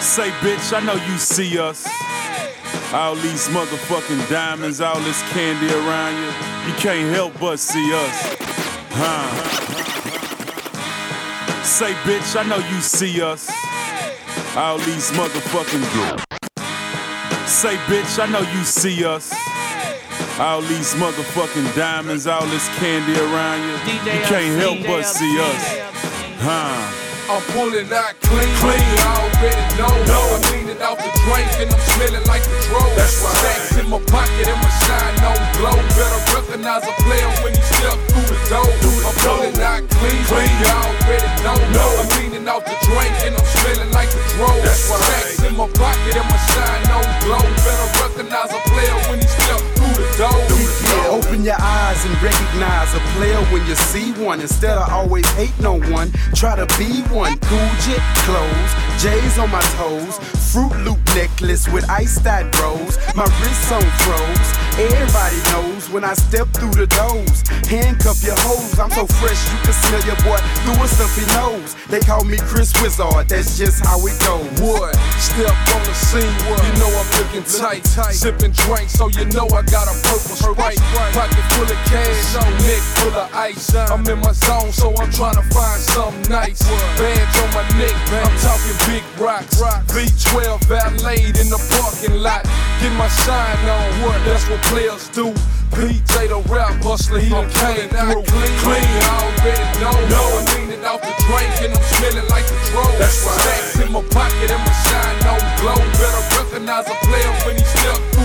Say, bitch, I know you see us. All these motherfucking diamonds, all this candy around you. You can't help but see us. Huh? Say, bitch, I know you see us. All these motherfucking. Say, bitch, I know you see us. All these motherfucking diamonds, all this candy around you. You can't help but see us. Huh? I'm pulling out clean. Clean. You already know. Know. I'm leaning off the drink and I'm smelling like the dro. That's right. Stacks in my pocket and my shine on glow. Better recognize a player when he step through the door. I'm pulling out clean. Clean. You already know. Know. I'm leaning off the drink and I'm smelling like the dro. That's right. Stacks in my pocket and my shine on glow. Better recognize a player when he step through the door. Yeah, open your eyes and recognize a player when you see one. Instead of always hate no one, try to be one. Jet clothes, J's on my toes, Fruit Loop necklace with iced out rose. My wrist on froze. Everybody knows when I step through the doors. Handcuff your hoes, I'm so fresh you can smell your boy through a stuffy nose. They call me Chris Wizard, that's just how it goes. Wood, step on the scene, you know I'm looking tight. tight. Sipping drink, so you know I got a purple sprite. Pocket full of cash, neck full of ice. I'm in my zone, so I'm trying to find something nice. Bands on my neck, I'm talking big rocks. V12 valet in the parking lot. Get my shine on, what? That's what players do. PJ the rap hustler, he done came through. Clean, you already know. I'm leaning off the drink and I'm smelling like the dro. That's right. Stacks in my pocket and my shine on glow. Better recognize a player when he step through the door.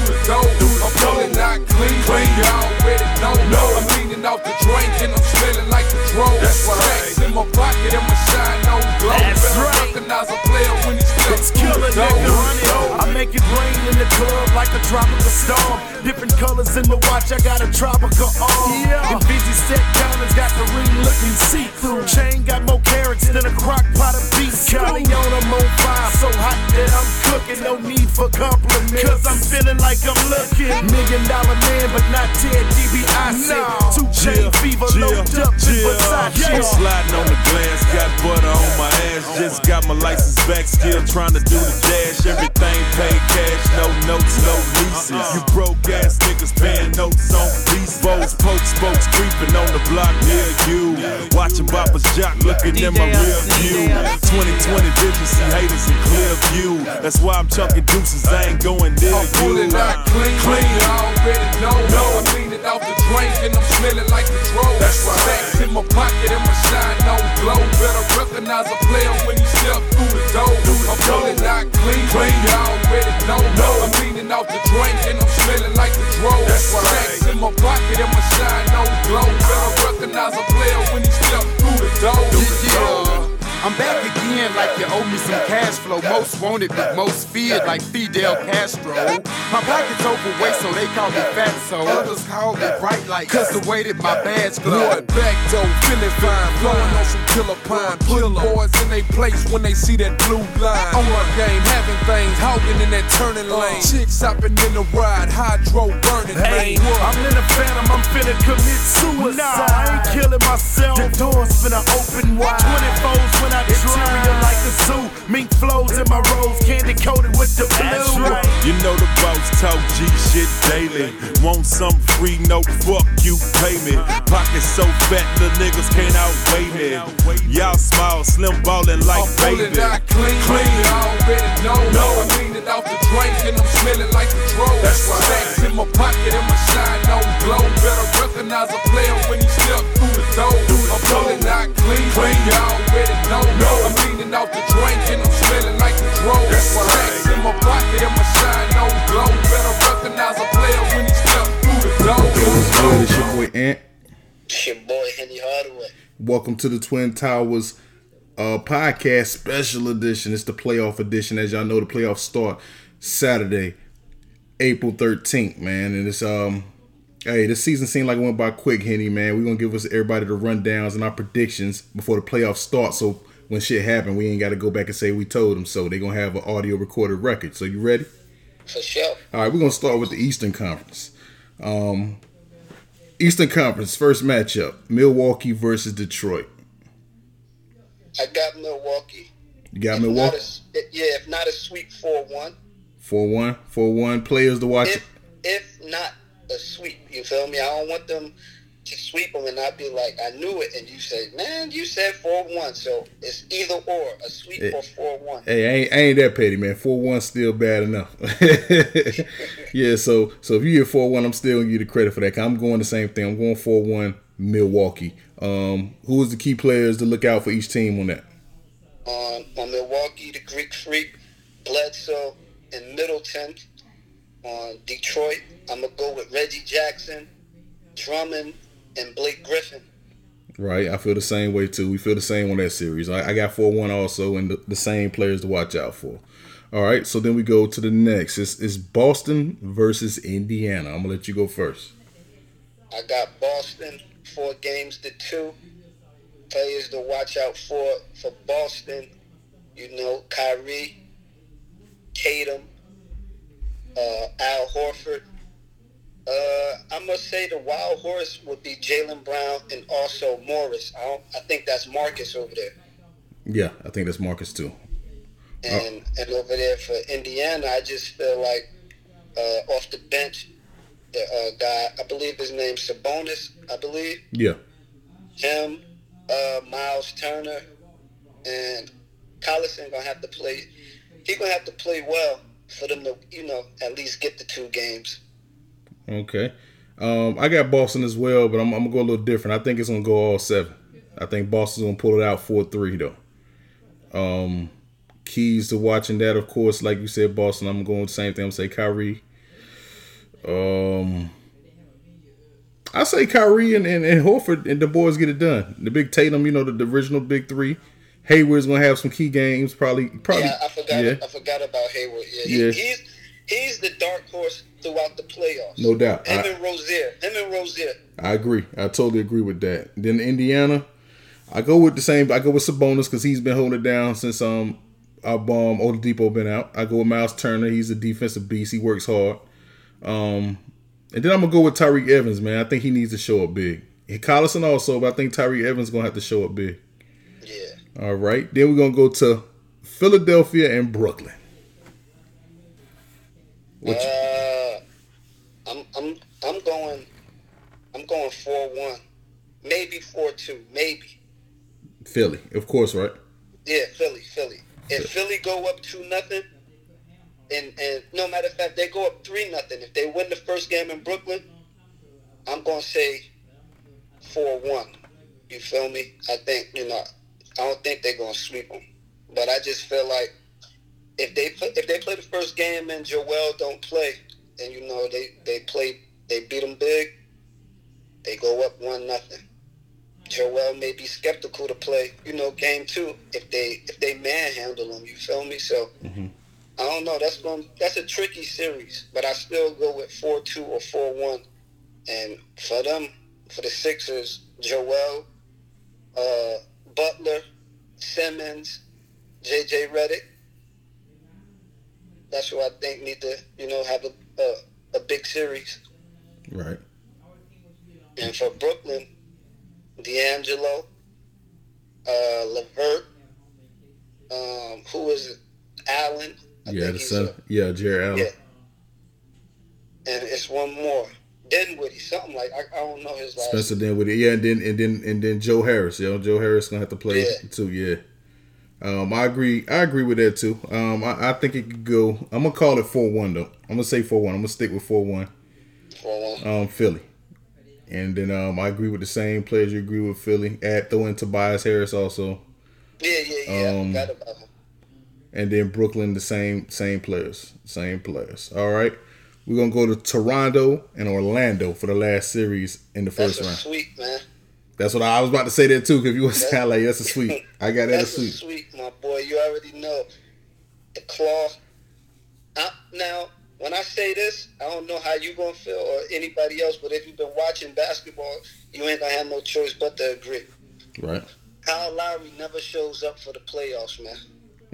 Out clean, Clean. you already know. Know. I'm leaning off the drink and I'm smelling like the dro. That's right. In my pocket and my shine on glow. That's Better right. recognize a player when he step It's killer, nigga. I make it rain in the club like a tropical storm. Different colors in the watch, I got a tropical arm. Yeah. And busy set counters got the ring looking see through. Chain got more carrots than a crock pot of beef. Cali on I'm on fire, so hot that I'm cooking. No need for compliments. Cause I'm feeling like I'm looking. Million dollar man, but not Ted DiBiase. Two chain Jill, fever, Jill, loaded up Jill. Versace. I'm sliding on the glass, got butter on my ass. Just got my license back, still trying to do the dash. Everything paid cash, no notes, no leases. You broke ass niggas paying notes on lease. Bows, pokes, spokes creeping on the block near you. Watching Bopper's jock looking in my rear view. 2020 vision, see haters in clear view. That's why I'm chunking deuces, I ain't going near I'm pulling you. out clean, Clean. You already know. Know. I'm leaning off the drink and I'm smelling like the dro. That's right. Stacks in my pocket and my shine on glow. Better recognize a player when he step through the door. I'm pulling out clean, Clean. You already know. Know. I'm leaning off the drink and I'm smelling like the dro. That's right. Stacks in my pocket and my shine on glow. Better recognize a player when he step through the door. Yeah. I'm back again like you owe me some cash flow. Most wanted, but most feared like Fidel Castro. My pockets overweight, so they call me fat. fatso. Others call me bright light, cause the way that my badge glow. Wood back door, feeling fine, blowing on some killer pine. Putting boys in they place when they see that blue line. Oh, on my game, having things, hogging in that turning uh. lane. Chicks hopping in the ride, hydro burning. Hey. I'm in a phantom, I'm finna commit suicide. Nah, I ain't killing myself. The door's finna open wide. 24s when I interior like a zoo. Mink flows in my rose, candy coated with the blue. You know the boss talk G shit daily. Want some free? No, fuck you, pay me. Pockets so fat, the niggas can't outweigh me. Y'all smile, slim ballin' like I'm baby. pulling out clean, Clean. You already know. Know. I'm leaning off the drink and I'm smelling like the dro. That's right. Stacks in my pocket and my shine on glow. Better recognize a player when he step through the door. I'm pulling out clean, Clean. You already know. Know. I'm leaning off the drink and I'm smelling like the dro. That's right. Stacks in my pocket and my shine on glow. Better recognize a player when he step through the door. What's good? It's your boy Ant. It's your boy Henny Hardaway. Welcome to the Twin Towers uh, podcast special edition. It's the playoff edition. As y'all know, the playoffs start Saturday, April 13th, man. And it's um hey, this season seemed like it went by quick, Henny, man. We're gonna give us everybody the rundowns and our predictions before the playoffs start. So when shit happen, we ain't gotta go back and say we told them so. they gonna have an audio recorded record. So you ready? For sure. All right, we're gonna start with the Eastern Conference. Um, Eastern Conference first matchup: Milwaukee versus Detroit. I got Milwaukee. You got If Milwaukee. a- yeah, if not a sweep, four one. Four one, four one players to watch. If if not a sweep, you feel me? I don't want them to sweep them and not be like, I knew it, and you say, man, you said four one, so it's either or a sweep Eh, or four one. Hey, I ain't, I ain't that petty, man. Four one still bad enough. yeah, so so if you get four one, I'm still gonna give you the credit for that. I'm going the same thing. I'm going four one Milwaukee. Um, who is the key players to look out for each team on that? on on Milwaukee, the Greek Freak, Bledsoe, and Middleton. On Detroit, I'm gonna go with Reggie Jackson, Drummond, and Blake Griffin. Right, I feel the same way too. We feel the same on that series. I, I got four one also, and the, the same players to watch out for. All right, so then we go to the next. It's, it's Boston versus Indiana. I'm gonna let you go first. I got Boston four games to two. Players to watch out for for Boston, you know, Kyrie, Tatum, uh, Al Horford. Uh, I'm gonna say the wild horse would be Jaylen Brown and also Morris. I don't, I think that's Marcus over there. Yeah, I think that's Marcus too. And and over there for Indiana, I just feel like uh, off the bench, the uh, guy I believe his name's Sabonis. I believe Yeah, him, uh, Miles Turner, and Collison gonna have to play. He gonna have to play well for them to you know at least get the two games. Okay. Um, I got Boston as well, but I'm, I'm gonna go a little different. I think it's gonna go all seven. I think Boston's gonna pull it out four three though. Um, keys to watching that, of course, like you said, Boston. I'm going the same thing. I'm say Kyrie. Um, I say Kyrie and, and, and Horford and the boys get it done. The big Tatum, you know, the, the original big three. Hayward's gonna have some key games. Probably, probably. Yeah, I forgot. yeah. I forgot about Hayward. Yeah, he, Yeah. he's he's the dark horse throughout the playoffs. No doubt. Him I- and Rozier. Him and Rozier. I agree. I totally agree with that. Then Indiana, I go with the same. I go with Sabonis because he's been holding it down since um our bomb Oladipo been out. I go with Miles Turner. He's a defensive beast. He works hard. Um, and then I'm gonna go with Tyreke Evans. Man, I think he needs to show up big. And Collison also, but I think Tyreke Evans gonna have to show up big. All right. Then we're gonna go to Philadelphia and Brooklyn. What Uh, I'm I'm I'm going I'm going four one, maybe four two, maybe. Philly, of course, right? Yeah, Philly, Philly. If Philly go up two nothing, and and no matter of fact they go up three nothing, if they win the first game in Brooklyn, I'm gonna say four one. You feel me? I think you know. I don't think they're gonna sweep them, but I just feel like if they play, if they play the first game and Joel don't play, and you know they they play they beat them big, they go up one nothing. Joel may be skeptical to play, you know, game two if they if they manhandle them. You feel me? So I don't know. That's going that's a tricky series, but I still go with four two or four one. And for them, for the Sixers, Joel, uh, Butler, Simmons, J.J. Redick. That's who I think need to, you know, have a a, a big series. Right. And for Brooklyn, D'Angelo, uh, Levert, um, who is it? Allen. I Yeah, the son. a- Yeah, Jarrett Allen. yeah. And it's one more. Dinwiddie, something like I, I don't know his last. Spencer Dinwiddie, yeah, and then and then and then Joe Harris, yo, Joe Harris gonna have to play Yeah. too, yeah. Um, I agree, I agree with that too. Um, I, I think it could go. I'm gonna call it four one though. I'm gonna say four one. I'm gonna stick with four one. Four one. Um, Philly, and then um, I agree with the same players you agree with Philly. Add throw in Tobias Harris also, Yeah, yeah, yeah. um, I forgot about him. and then Brooklyn the same same players, same players. All right, we're gonna go to Toronto and Orlando for the last series in the first round. sweet man. That's what I, I was about to say there too. Cause you was kind of like that's a sweet. I got that a That's a sweet. sweet, my boy. You already know the claw. I, now, when I say this, I don't know how you gonna feel or anybody else, but if you've been watching basketball, you ain't gonna have no choice but to agree. Right. Kyle Lowry never shows up for the playoffs, man.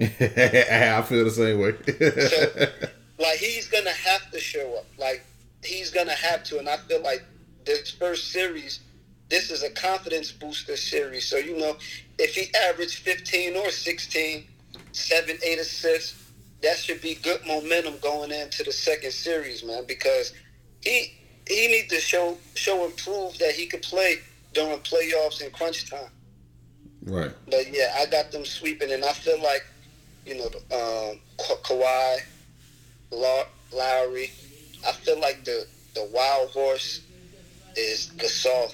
I feel the same way. So, like, he's gonna have to show up. Like, he's gonna have to, and I feel like this first series, this is a confidence booster series. So you know, if he averaged 15 or 16, seven, eight assists, that should be good momentum going into the second series, man, because he he needs to show show and prove that he could play during playoffs and crunch time. Right. But yeah, I got them sweeping, and I feel like you know um, Ka- Kawhi, Lowry. I feel like the the wild horse is Gasol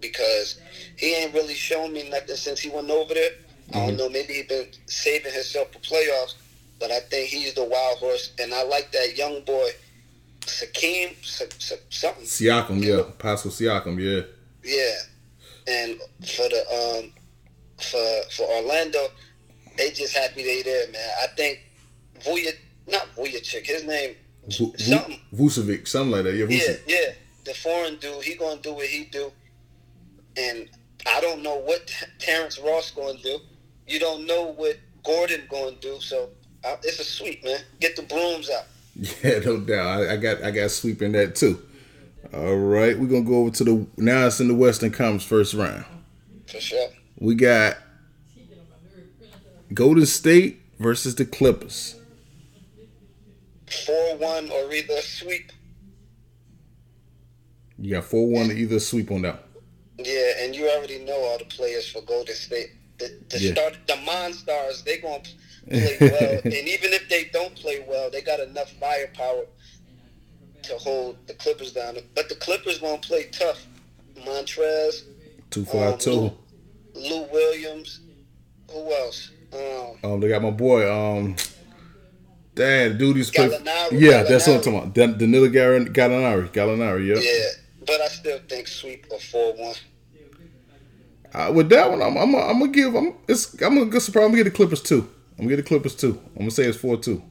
because he ain't really shown me nothing since he went over there. I don't know, maybe he been saving himself for playoffs, but I think he's the wild horse, and I like that young boy, Sakeem, Sa- Sa- something. Siakam, yeah. Pascal Siakam, yeah. Yeah, and for the um for for Orlando, they just happy they there, man. I think Vuja, not Vujicic, his name Vu- something. Vucevic, something like that. Yeah, Yeah, Vucevic. yeah. The foreign dude, he gonna do what he do, and I don't know what Terrence Ross gonna do. You don't know what Gordon gonna do, so uh, it's a sweep, man. Get the brooms out. Yeah, no doubt. I, I got I got sweep in that too. All right, we're gonna go over to the now it's in the Western Conference first round. For sure. We got Golden State versus the Clippers. 4 1 or either sweep. You got four one to either sweep on that. Yeah, and you already know all the players for Golden State. The, the Yeah. start, the Monstars, they gonna play well, and even if they don't play well, they got enough firepower to hold the Clippers down. But the Clippers gonna play tough. Montrez, Two five um, two. Lou, Lou Williams, who else? Um, Um, they got my boy. Um, Dad, dude, play. Gallinari, Yeah, that's what I'm talking about. Dan- Danilo Gallinari, Gallinari. Yeah. yeah, but I still think sweep or four one. Uh, with that one, I'm, I'm, I'm gonna give. I'm, it's, I'm gonna go surprise. I'm gonna get the Clippers two. I'm gonna get the Clippers two. I'm gonna say it's four two.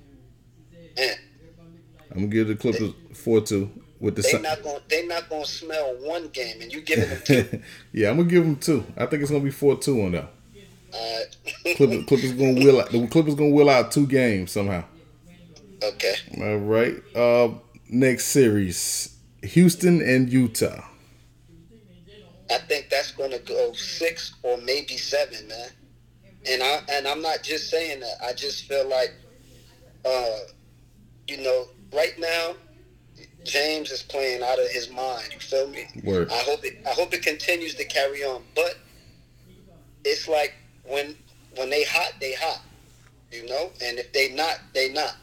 I'm gonna give the Clippers four two with the. they si- not gonna they not gonna smell one game, and you giving them two. yeah, I'm gonna give them two. I think it's gonna be four two on that. All Clippers, Clippers gonna will out. The Clippers gonna will out two games somehow. Okay. All right. Uh, next series, Houston and Utah. I think that's going to go six or maybe seven, man. And I and I'm not just saying that. I just feel like, uh, you know, right now, James is playing out of his mind. You feel me? Word. I hope it. I hope it continues to carry on. But it's like when when they hot, they hot. You know, and if they not, they not.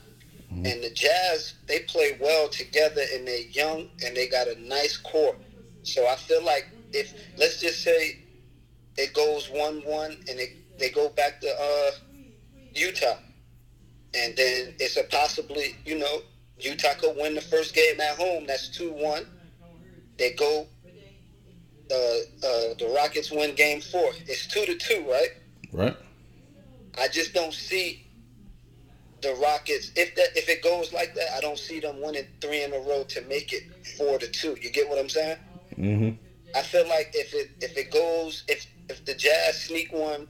And the Jazz, they play well together, and they're young, and they got a nice core. So I feel like if let's just say it goes one one, and they they go back to uh, Utah, and then it's a possibly you know Utah could win the first game at home. That's two one. They go. Uh, uh, the Rockets win game four. It's two to two, right? Right. I just don't see the Rockets. If that if it goes like that, I don't see them winning three in a row to make it four to two. You get what I'm saying? Mm-hmm. I feel like if it if it goes if if the Jazz sneak one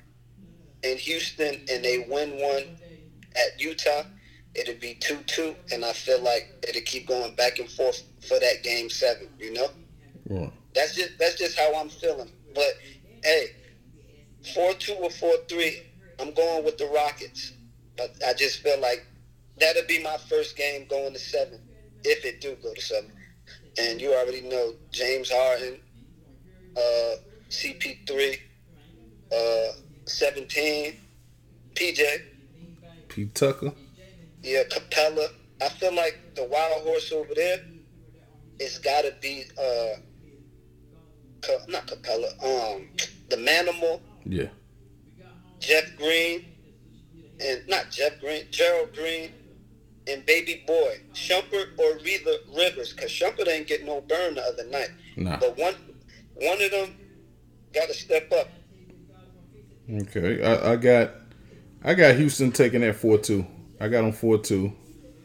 in Houston and they win one at Utah, it'd be two two, and I feel like it'll keep going back and forth for that game seven. You know, Right. that's just that's just how I'm feeling. But hey, four two or four three, I'm going with the Rockets. But I just feel like that'll be my first game going to seven, if it do go to seven. And you already know James Harden, uh, CP3, uh, 17, PJ, Pete Tucker. yeah, Capela. I feel like the wild horse over there, it's got to be uh, Ca- not Capela, um, the Manimal, Yeah. Jeff Green, and not Jeff Green, Gerald Green, and Baby Boy, Shumpert or Rivers, because Shumpert ain't get no burn the other night. Nah. But one, one of them got to step up. Okay. I, I got I got Houston taking that four two. I got them four two.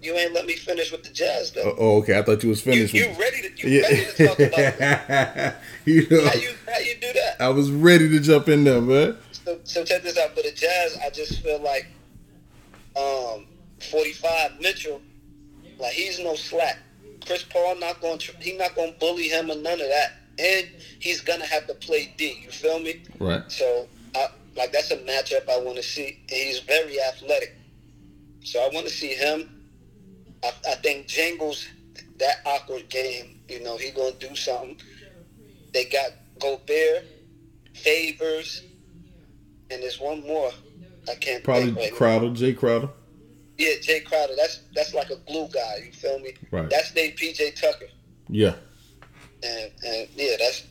You ain't let me finish with the Jazz though. Oh, oh, okay. I thought you was finished. you with, ready to you ready to talk about you know, how you how you do that? I was ready to jump in there, man. So, so check this out. For the Jazz, I just feel like um, 45 Mitchell, like he's no slack. Chris Paul not going to he not going to bully him or none of that, and he's gonna have to play D. You feel me? Right. So, I, like that's a matchup I want to see. And he's very athletic. So I want to see him. I, I think Jingles, that awkward game, you know, he gonna do something. They got Gobert, Favors, and there's one more. I can't Probably think. Crowder, Jae Crowder. Yeah, Jae Crowder. That's that's like a glue guy. You feel me? Right. That's named PJ Tucker. Yeah. And and yeah, that's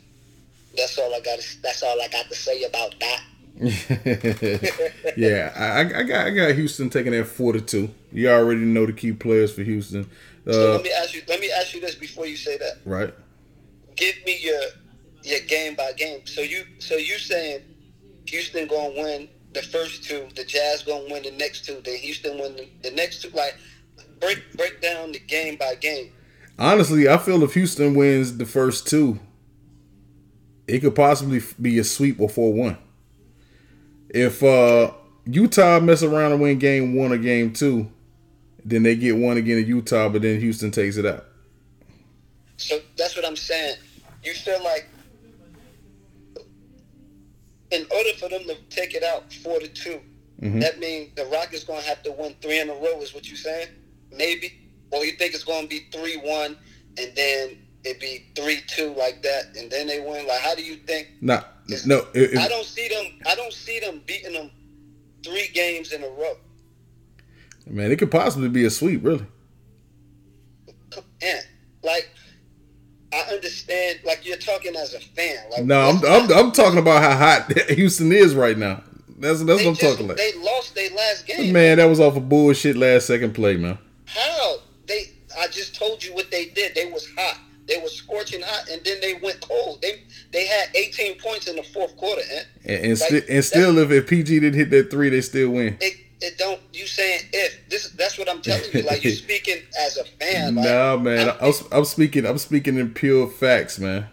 that's all I got. To, that's all I got to say about that. yeah, I, I got I got Houston taking that four to two. You already know the key players for Houston, So uh, let me ask you. Let me ask you this before you say that. right? Give me your your game by game. So you so you saying Houston gonna win the first two, the Jazz gonna win the next two, then Houston win the, the next two. Like break break down the game by game. Honestly, I feel if Houston wins the first two, it could possibly be a sweep or four one. If uh, Utah mess around and win game one or game two, then they get one again in Utah, but then Houston takes it out. So that's what I'm saying. You feel like in order for them to take it out four to 2 mm-hmm. that means the Rockets gonna have to win three in a row. Is what you saying? Maybe, or you think it's gonna be three one and then it'd be three two like that, and then they win? Like, how do you think? Nah, no, I don't see them. I don't see them beating them three games in a row. man, it could possibly be a sweep, really. And like, I understand. Like, you're talking as a fan. Like, No, I'm, I'm I'm talking about how hot Houston is right now. That's that's what I'm just- talking about. They lost their last game. Man, that was off a bullshit last second play, man. How they? I just told you what they did. They was hot. They was scorching hot, and then they went cold. They they had 18 points in the fourth quarter, and And, and, Like, sti- and still, if, if PG didn't hit that three, they still win. it it don't. You saying if this? That's what I'm telling you. Like you're speaking as a fan. Like, nah, man, I'm- I'm, I'm speaking. I'm speaking in pure facts, man.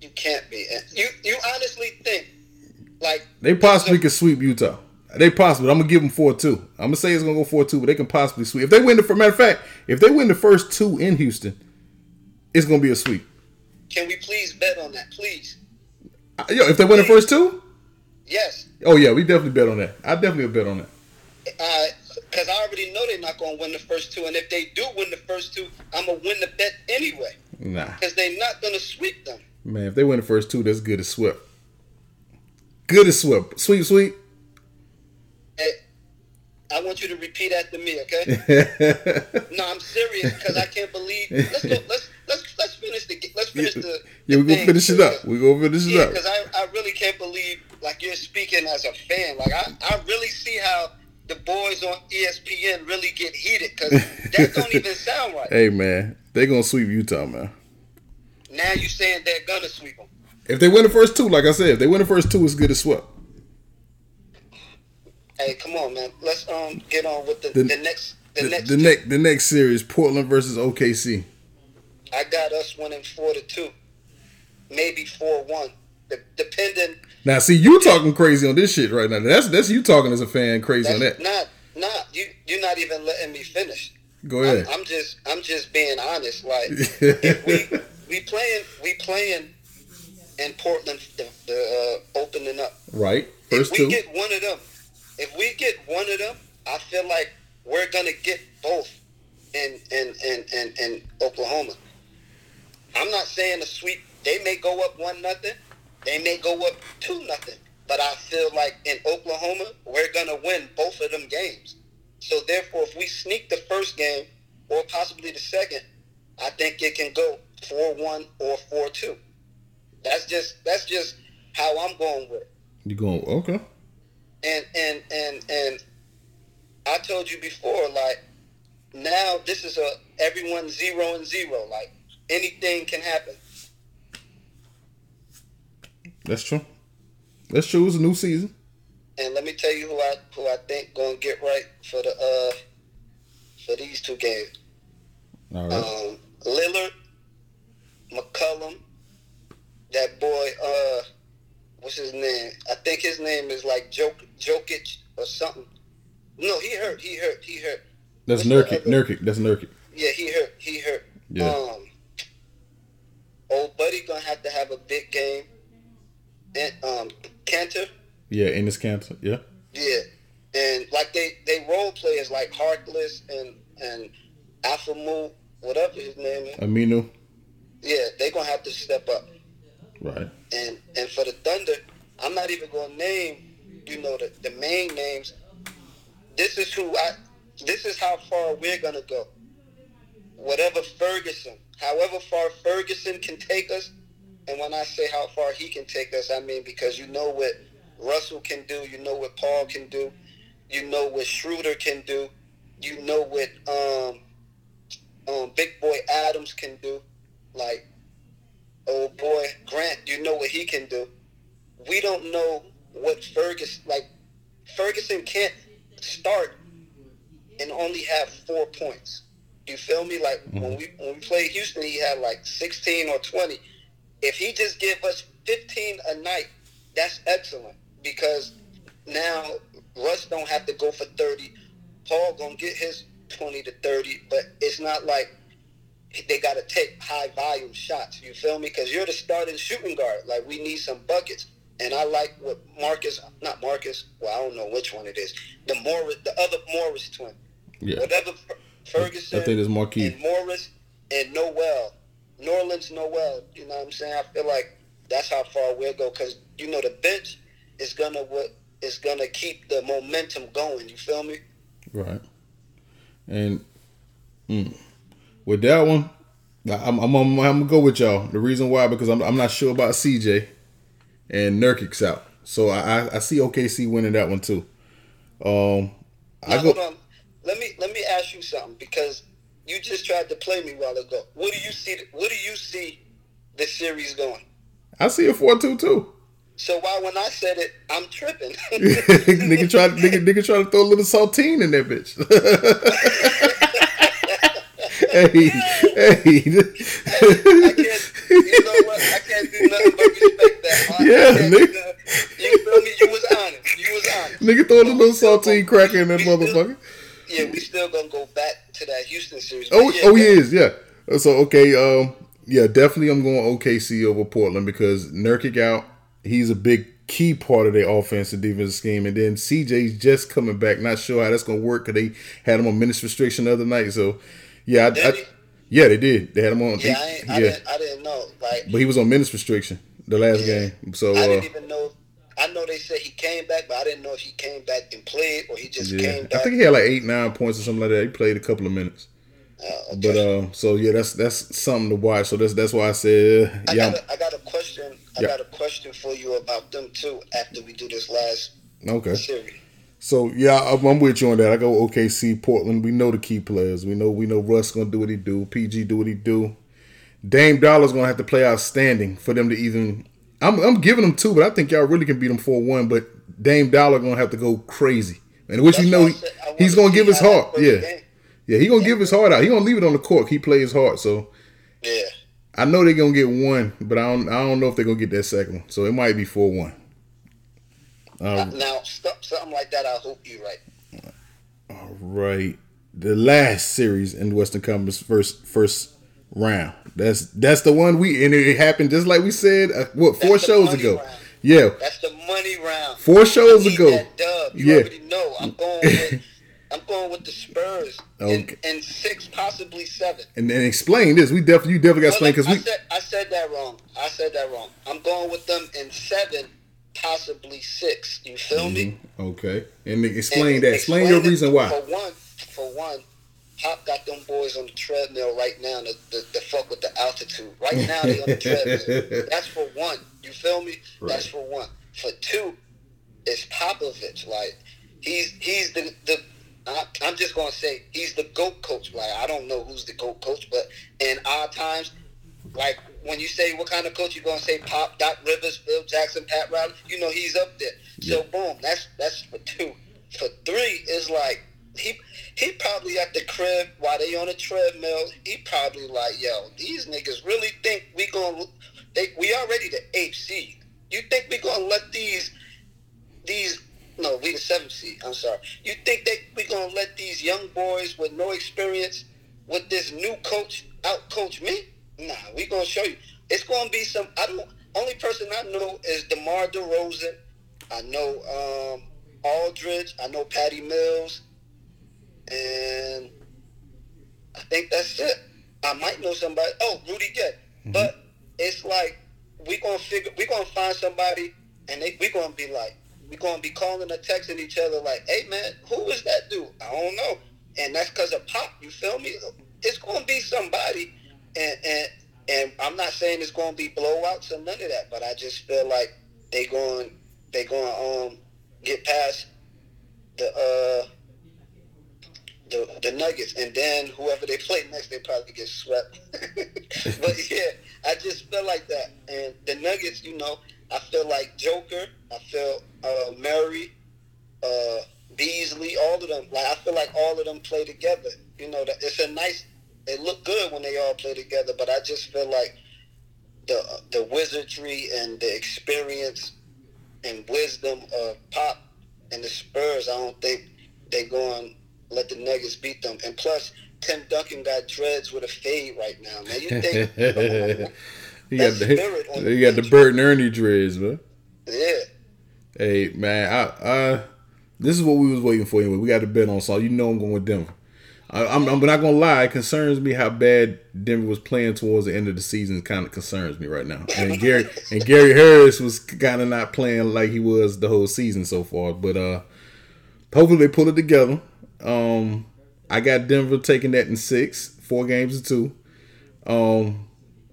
you can't be. You you honestly think like They possibly could sweep Utah. They possibly. I'm gonna give them four two. I'm gonna say it's gonna go four two, but they can possibly sweep. If they win the for matter of fact, if they win the first two in Houston, it's gonna be a sweep. Can we please bet on that, please? Uh, Yo, if they win the first two, Yes. oh yeah, we definitely bet on that. I definitely bet on that. Uh, because I already know they're not going to win the first two. And if they do win the first two, I'm going to win the bet anyway. Nah, Because they're not going to sweep them. man, if they win the first two, that's good as swept. Good as swept. Sweep, sweep. Hey, I want you to repeat after me, okay? no, I'm serious because I can't believe. Let's go. Let's let's let's finish the. Let's finish the. Yeah, the we gonna finish it up. We gonna finish it Yeah, up. because I, I really can't believe like you're speaking as a fan. Like I, I really see how the boys on ESPN really get heated because that don't even sound right. Hey man, they gonna sweep Utah, man. Now you saying they're gonna sweep them. If they win the first two, like I said, if they win the first two, it's good as swept. Hey, come on, man. Let's um get on with the, The- the, next the, The, next. the next the next series, Portland versus OKC. I got us winning four to two, maybe four one, De- depending. Now, see, you talking crazy on this shit right now. That's that's you talking as a fan crazy on that. not not you. You're not even letting me finish. Go ahead. I'm, I'm just I'm just being honest. Like if we we playing we playing in Portland the, the uh, opening up. right, First If we two. get one of them, if we get one of them, I feel like we're gonna get both in in in in, in Oklahoma. I'm not saying a sweep. They may go up one nothing. They may go up two nothing. But I feel like in Oklahoma, we're gonna win both of them games. So therefore, if we sneak the first game or possibly the second, I think it can go four one or four two. That's just that's just how I'm going with. it You going okay? and and and and I told you before, like now this is a everyone zero and zero. Like anything can happen. That's true. That's true. It's a new season. And let me tell you who I who I think gonna get right for the uh for these two games. All right. Um, Lillard, McCollum, that boy. Uh, what's his name? I think his name is like Jok Jokic or something. No, he hurt. He hurt. He hurt. That's Nurkic. Nurkic. That's Nurkic. Yeah, he hurt. He hurt. Yeah. Um, old buddy gonna have to have a big game. Um, Kanter, Yeah, Enes Kanter. Yeah. yeah, and like they they role players like Harkless and and Afamu, whatever his name is. Aminu. Yeah, they're gonna have to step up. Right. And and for the Thunder, I'm not even gonna name, you know, the, the main names. This is who I this is how far we're gonna go. Whatever Ferguson, however far Ferguson can take us, and when I say how far he can take us, I mean because you know what Russell can do, you know what Paul can do, you know what Schroeder can do, you know what um, um, Big Boy Adams can do, like old boy Grant, you know what he can do. We don't know what Ferguson like. Ferguson can't start and only have four points. You feel me? Like when we when we played Houston, he had like sixteen or twenty. If he just give us fifteen a night, that's excellent because now Russ don't have to go for thirty. Paul gonna get his twenty to thirty, but it's not like they got to take high volume shots. You feel me? Because you're the starting shooting guard. Like we need some buckets. And I like what Marcus, not Marcus. Well, I don't know which one it is. The Morris, the other Morris twin. Yeah. Whatever Fer- Ferguson. I think it's Marquis. And Morris and Noel, Nerlens Noel. You know what I'm saying? I feel like that's how far we'll go. Because you know the bench is gonna what is gonna keep the momentum going. You feel me? Right. And mm, with that one, I'm, I'm, I'm, I'm gonna go with y'all. The reason why because I'm, I'm not sure about CJ and Nurkic's out, so I, I I see OKC winning that one too. Um, I go. hold on. Let me let me ask you something because you just tried to play me while ago. What do you see? What do you see the series going? I see a four two. So why when I said it, I'm tripping. nigga try nigga, nigga try to throw a little saltine in that bitch. hey, hey. I can't. You know what? I can't do nothing but respect that. I Yeah, nigga. You feel me? You was honest. You was honest. nigga throwing a little saltine cracker in that motherfucker. Yeah, we still gonna go back to that Houston series. Oh, yeah, oh, he is. Yeah. So okay, um, yeah, definitely, I'm going OKC over Portland because Nurkic out. He's a big key part of their offensive defensive scheme, and then CJ's just coming back. Not sure how that's going to work because they had him on minutes restriction the other night. So, yeah, I, I- yeah, they did. They had him on. Yeah, I, ain't, I, yeah, didn't, I didn't know. Like, but he was on minutes restriction the last Yeah. game. So, I uh, didn't even know. I know they said he came back, but I didn't know if he came back and played or he just yeah, came back. I think he had like eight, nine points or something like that. He played a couple of minutes. Uh, okay. But uh, so yeah, that's that's something to watch. So that's that's why I said I yeah. got a, I got a question. I Yeah. got a question for you about them too. After we do this last Okay. series, So yeah, I'm, I'm with you on that. I go OKC, Portland. We know the key players. We know we know Russ gonna do what he do. PG do what he do. Dame Dollar's gonna have to play outstanding for them to even. I'm I'm giving them two, but I think y'all really can beat them four one. But Dame Dollar gonna have to go crazy, and which you know he, said he's gonna give his heart. Yeah, yeah, he gonna give his heart out. He gonna leave it on the court. He plays hard, so yeah. I know they're gonna get one, but I don't I don't know if they're gonna get that second one. So it might be four one. Uh, now, st- something like that. I hope you right. Right. The last series in Western Conference first first round. That's that's the one we and it happened just like we said. Uh, what four That's shows ago? round. Yeah, That's the money round. four shows I ago. That dub. You Yeah. already know. I'm going. With, I'm going with the Spurs. Okay. In six, possibly seven. And then explain this. We definitely you definitely got to Well, explain because I we said I said that wrong. I said that wrong. I'm going with them in seven, possibly six. You feel me? okay. And explain And that. Explain your reason why. For one, for one, Pop got them boys on the treadmill right now to, to, to fuck with the altitude. Right now they on the treadmill. That's for one. You feel me? That's for one. For two, it's Popovich. Like he's he's the the. I- I'm just gonna say he's the goat coach. Like I don't know who's the goat coach, but in our times, like when you say what kind of coach you gonna say, Pop, Doc Rivers, Phil Jackson, Pat Riley, you know he's up there. So boom, that's that's for two. For three is like he he probably at the crib while they on the treadmill. He probably like, yo, these niggas really think we gonna they we already the eighth seed. You think we gonna let these these no, we the seventh seed. I'm sorry. You think that we gonna let these young boys with no experience with this new coach out coach me? Nah, we gonna show you. It's gonna be some. I don't. Only person I know is DeMar DeRozan. I know um, Aldridge. I know Patty Mills. And I think that's it. I might know somebody. Oh, Rudy Gay. Mm-hmm. But it's like we gonna figure. We gonna find somebody, and they we gonna be like, we gonna be calling or texting each other like, "Hey man, who is that dude? I don't know." And that's because of pop. You feel me? It's gonna be somebody, and and and I'm not saying it's gonna be blowouts or none of that, but I just feel like they going they gonna um get past the uh the the Nuggets, and then whoever they play next, they probably get swept. but yeah, I just feel like that. And the Nuggets, you know, I feel like Joker, I feel uh, Murray, uh, Beasley, all of them. Like I feel like all of them play together. You know, it's a nice. They look good when they all play together, but I just feel like the the wizardry and the experience and wisdom of Pop and the Spurs. I don't think they're going let the Nuggets beat them. And plus, Tim Duncan got dreads with a fade right now, man. You think? You got the you got the. Bert and Ernie dreads, man. yeah. Hey man, I, I this is what we was waiting for anyway. We got to bet on so you know I'm going with Denver. I, I'm, I'm not gonna lie. It concerns me how bad Denver was playing towards the end of the season. Kind of concerns me right now. And Gary and Gary Harris was kind of not playing like he was the whole season so far. But uh, hopefully they pull it together. Um, I got Denver taking that in six, four games to two. Um,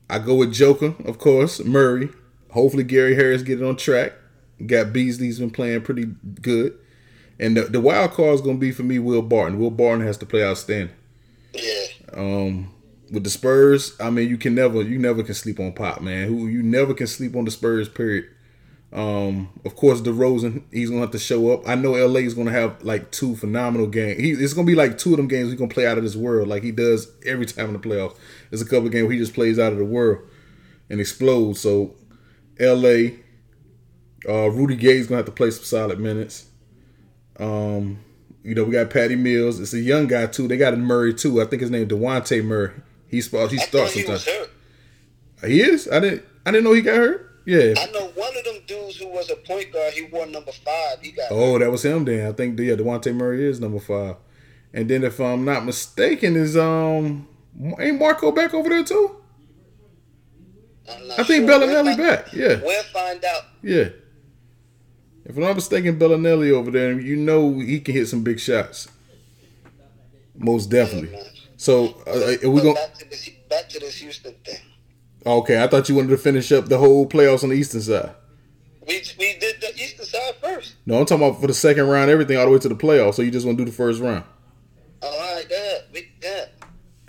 I go with Joker, of course, Murray. Hopefully Gary Harris get it on track. Got Beasley's been playing pretty good. And the, the wild card is going to be for me Will Barton. Will Barton has to play outstanding. Yeah. Um, with the Spurs, I mean, you can never, you never can sleep on Pop, man. Who you never can sleep on the Spurs. Period. Um, of course, DeRozan, he's gonna have to show up. I know LA is gonna have like two phenomenal games. He, it's gonna be like two of them games he's gonna play out of this world, like he does every time in the playoffs. There's a couple of games where he just plays out of the world and explodes. So, LA, uh, Rudy Gay's gonna have to play some solid minutes. Um, you know, we got Patty Mills. It's a young guy too. They got a Murray too. I think his name is Devontae Murray. He's he starts he sometimes. was hurt. He is. I didn't. I didn't know he got hurt. Yeah. I know one of them dudes who was a point guard. He wore number five. He got. Oh, that was him then. I think yeah, Devontae Murray is number five. And then if I'm not mistaken, is um ain't Marco back over there too? I think sure. Belinelli back. Yeah. We'll find out. Yeah. If I'm not mistaken, Belinelli over there, you know he can hit some big shots. Most definitely. So uh, are we But going back to this back to this Houston thing. Okay, I thought you wanted to finish up the whole playoffs on the eastern side. We we did the Eastern side first. No, I'm talking about for the second round, everything all the way to the playoffs. So you just want to do the first round. All right, good. We good.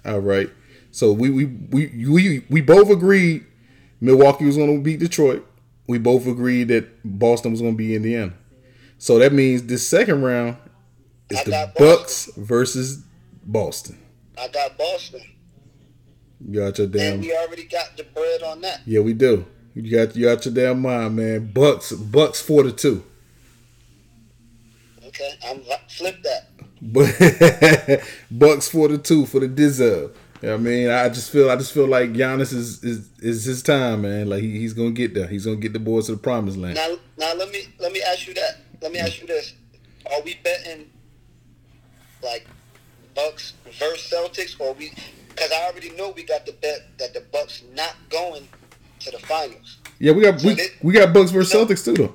All right. So we we we we, we both agreed Milwaukee was going to beat Detroit. We both agreed that Boston was going to be Indiana. So that means this second round is I the Bucks versus Boston. I got Boston, You got your damn and we already got the bread on that. yeah, we do. You got you got your damn mind, man. Bucks Bucks four to two. Okay, I'm flip that. But Bucks forty two for the Dizzle. You know what I mean, I just feel I just feel like Giannis is is, is his time, man. Like he, he's gonna get there. He's gonna get the boys to the promised land. Now, now let me let me ask you that. Let me ask you this: Are we betting like Bucks versus Celtics, or we? Because I already know we got the bet that the Bucks not going to the finals. Yeah, we got we, they- we got Bucks versus Celtics too though.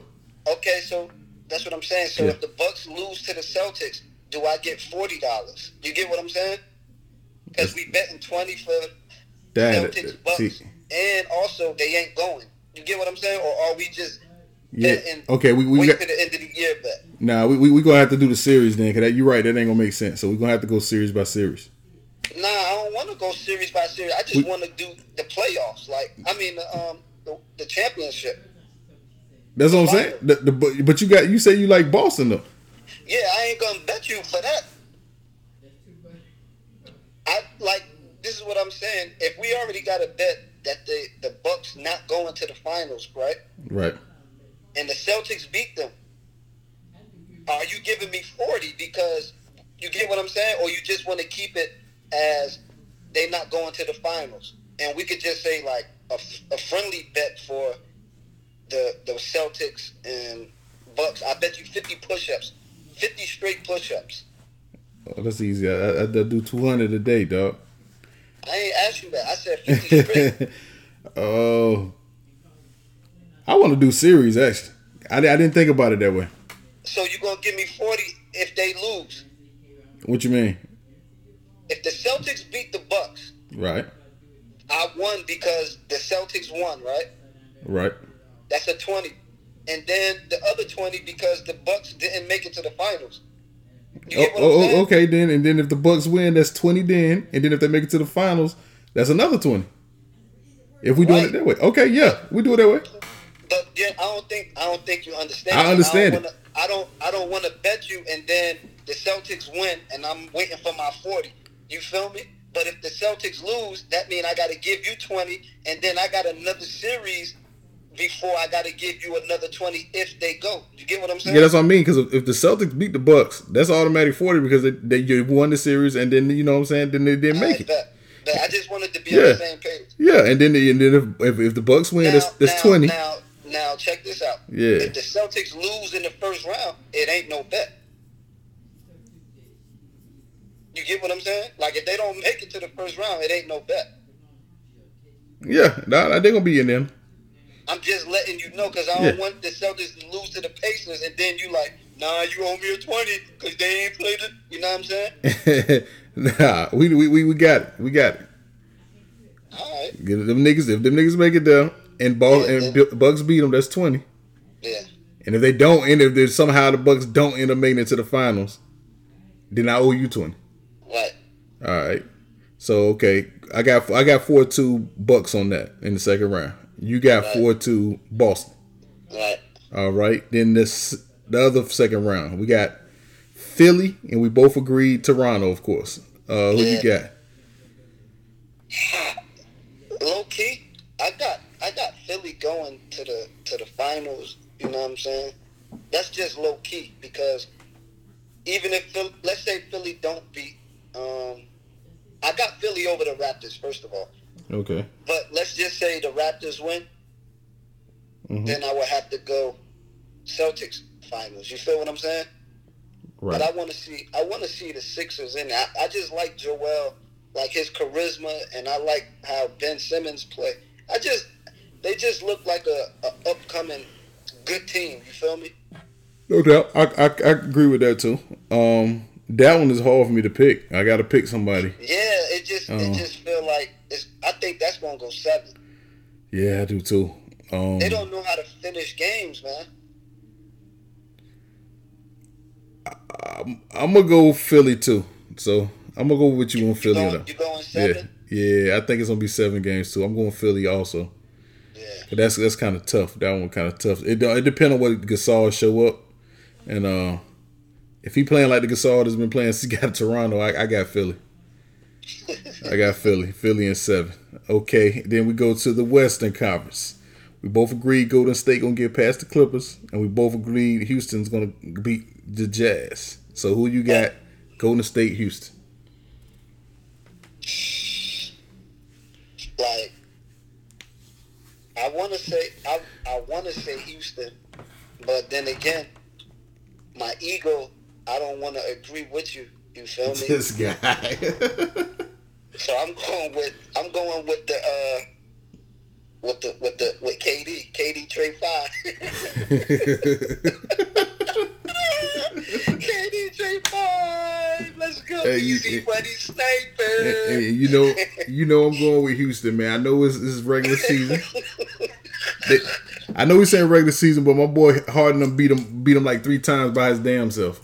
Okay, so that's what I'm saying. So Yeah. if the Bucks lose to the Celtics, do I get forty dollars? You get what I'm saying? Because we betting twenty for That Celtics Bucks, see, and also they ain't going. You get what I'm saying? Or are we just yeah. betting? Okay, we we wait got to the end of the year bet. nah. We, we we gonna have to do the series then, cause that, you're right. That ain't gonna make sense. So we are gonna have to go series by series. Nah, I don't want to go series by series. I just We- want to do the playoffs. Like, I mean, the, um, the, the championship. That's what I'm saying. The, the, but, but you got you say you like Boston though. Yeah, I ain't gonna bet you for that. I like. This is what I'm saying. If we already got a bet that the the Bucks not going to the finals, right? Right. And the Celtics beat them. Are you giving me forty because you get what I'm saying, or you just want to keep it as they not going to the finals? And we could just say like a, a friendly bet for the the Celtics and Bucks. I bet you fifty push-ups, fifty straight push-ups. Oh, that's easy. I, I, I do two hundred a day, dog. I ain't asked you that. I said 50 straight. Oh, I want to do series actually. I, I didn't think about it that way. so you gonna give me 40 if they lose. What you mean? If the Celtics beat the Bucks, Right, I won because the Celtics won, right? right. That's a 20. And then the other 20 because the Bucks didn't make it to the finals. Oh, oh, okay then. And then if the Bucks win, that's twenty. Then and then if they make it to the finals, that's another twenty. If we doing it that way, okay, yeah, we do it that way. But then I don't think I don't think you understand. I understand I don't, wanna, I don't I don't want to bet you and then the Celtics win and I'm waiting for my 40. You feel me? But if the Celtics lose, that means I got to give you 20 and then I got another series before I got to give you another 20 if they go. You get what I'm saying? Yeah, that's what I mean. Because if, if the Celtics beat the Bucks, that's automatic forty because they, they you won the series and then you know what I'm saying. Then they didn't make it. But I just wanted to be Yeah. on the same page. Yeah, and then and then if if, if the Bucks win, that's that's now, twenty. Now, now, check this out. Yeah. If the Celtics lose in the first round, it ain't no bet. You get what I'm saying? Like if they don't make it to the first round, it ain't no bet. Yeah, nah, they're gonna be in them. I'm just letting you know because I don't Yeah. want the Celtics to lose to the Pacers, and then you like, nah, you owe me a twenty because they ain't played it. You know what I'm saying? nah, we, we we we got it. We got it. All right. Get them niggas. If them niggas make it down and ball Yeah, and Bucks beat them, that's twenty. Yeah. And if they don't, and if somehow the Bucks don't end up making it to the finals, then I owe you twenty. All right. So okay, I got I got four two Bucks on that in the second round. You got Right. four two Boston. Right. All right. Then this the other second round, we got Philly, and we both agreed Toronto, of course. Uh, who you got? low key, I got I got Philly going to the to the finals. You know what I'm saying? That's just low key because even if let's say Philly don't beat, um, I got Philly over the Raptors first of all. Okay. But let's just say the Raptors win, Mhm. then I would have to go Celtics finals. You feel what I'm saying? Right. But I want to see I want to see the Sixers in. there. I, I just like Joel, like his charisma, and I like how Ben Simmons play. I just they just look like a, a upcoming good team. You feel me? No doubt. I, I I agree with that too. Um, that one is hard for me to pick. I got to pick somebody. Yeah, it just Oh. it just feel like it's. I think that's gonna go seven. Yeah, I do too. Um, They don't know how to finish games, man. I'm gonna go Philly too. So I'm gonna go with you on You Philly going, though. you going Yeah, seven? yeah. I think it's gonna be seven games too. I'm going Philly also. Yeah. But that's that's kind of tough. That one kind of tough. It it depends on what Gasol show up, and uh, if he playing like the Gasol has been playing he got to Toronto, I, I got Philly. I got Philly, Philly and seven. Okay, then we go to the Western Conference. We both agreed Golden State gonna get past the Clippers, and we both agreed Houston's gonna beat the Jazz. So who you got? Golden State, Houston. like I want to say I I want to say Houston, but then again, my ego I don't want to agree with you. You feel me? This guy. so I'm going with I'm going with the uh with the with the with KD KD Trey five. KD Trey five. Let's go. Hey, you- Easy money sniper. Hey, hey, you know, you know, I'm going with Houston, man. I know it's, it's regular season. They- I know he's saying regular season, but my boy Harden beat him, beat him like three times by his damn self.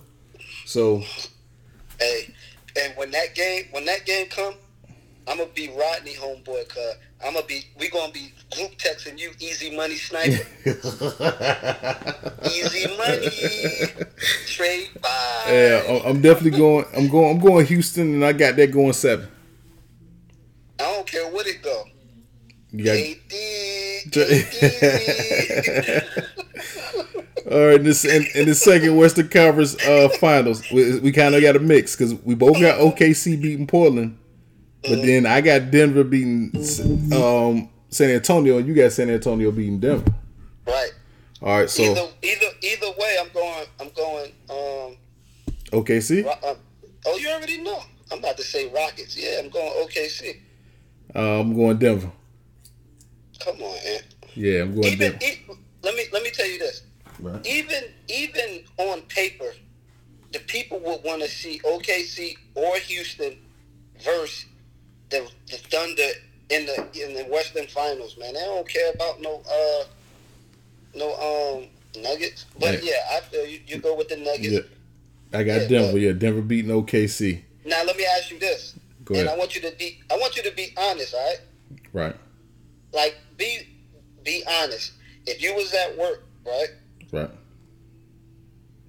So Hey, and when that game when that game come, I'm gonna be Rodney homeboy, cuz I'm gonna be we gonna be group texting you easy money sniper. easy money. Trade by yeah, I'm definitely going. I'm going. I'm going Houston, and I got that going seven. I don't care what it go. You got KD, KD. all right. This in, in the second Western Conference uh, Finals, we, we kind of got a mix because we both got OKC beating Portland, but then I got Denver beating um, San Antonio, and you got San Antonio beating Denver. right. All right, so either either either way, I'm going. I'm going. Um, OKC. Uh, Oh, you already know. I'm about to say Rockets. Yeah, I'm going OKC. Uh, I'm going Denver. Come on, man. Yeah, I'm going Even Denver. e- let me let me tell you this. Right. Even even on paper, the people would want to see OKC or Houston versus the the Thunder in the in the Western Finals. Man, they don't care about no uh no um Nuggets. But Yeah. yeah, I feel you. You go with the Nuggets. Yeah. I got Yeah, Denver. but- Yeah, Denver beating OKC. Now let me ask you this, Go and. I want you to be I want you to be honest. All right. Right. like be be honest. If you was at work, right, Right.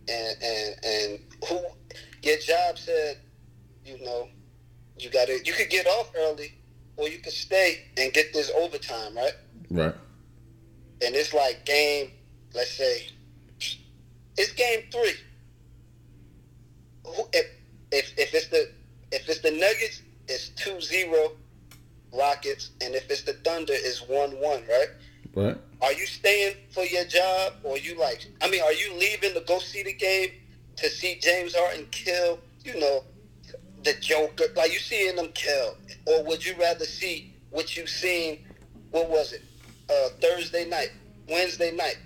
and and and who your job said, you know, you gotta you could get off early, or you could stay and get this overtime, right? Right. And it's like game, let's say, it's game three. Who, if, if if it's the if it's the Nuggets, it's 2-0 Rockets, and if it's the Thunder, it's one one, right? Right. Are you staying for your job, or you like? I mean, are you leaving to go see the game to see James Harden kill? You know, the Joker, like you seeing them kill, or would you rather see what you seen? What was it? Uh, Thursday night, Wednesday night.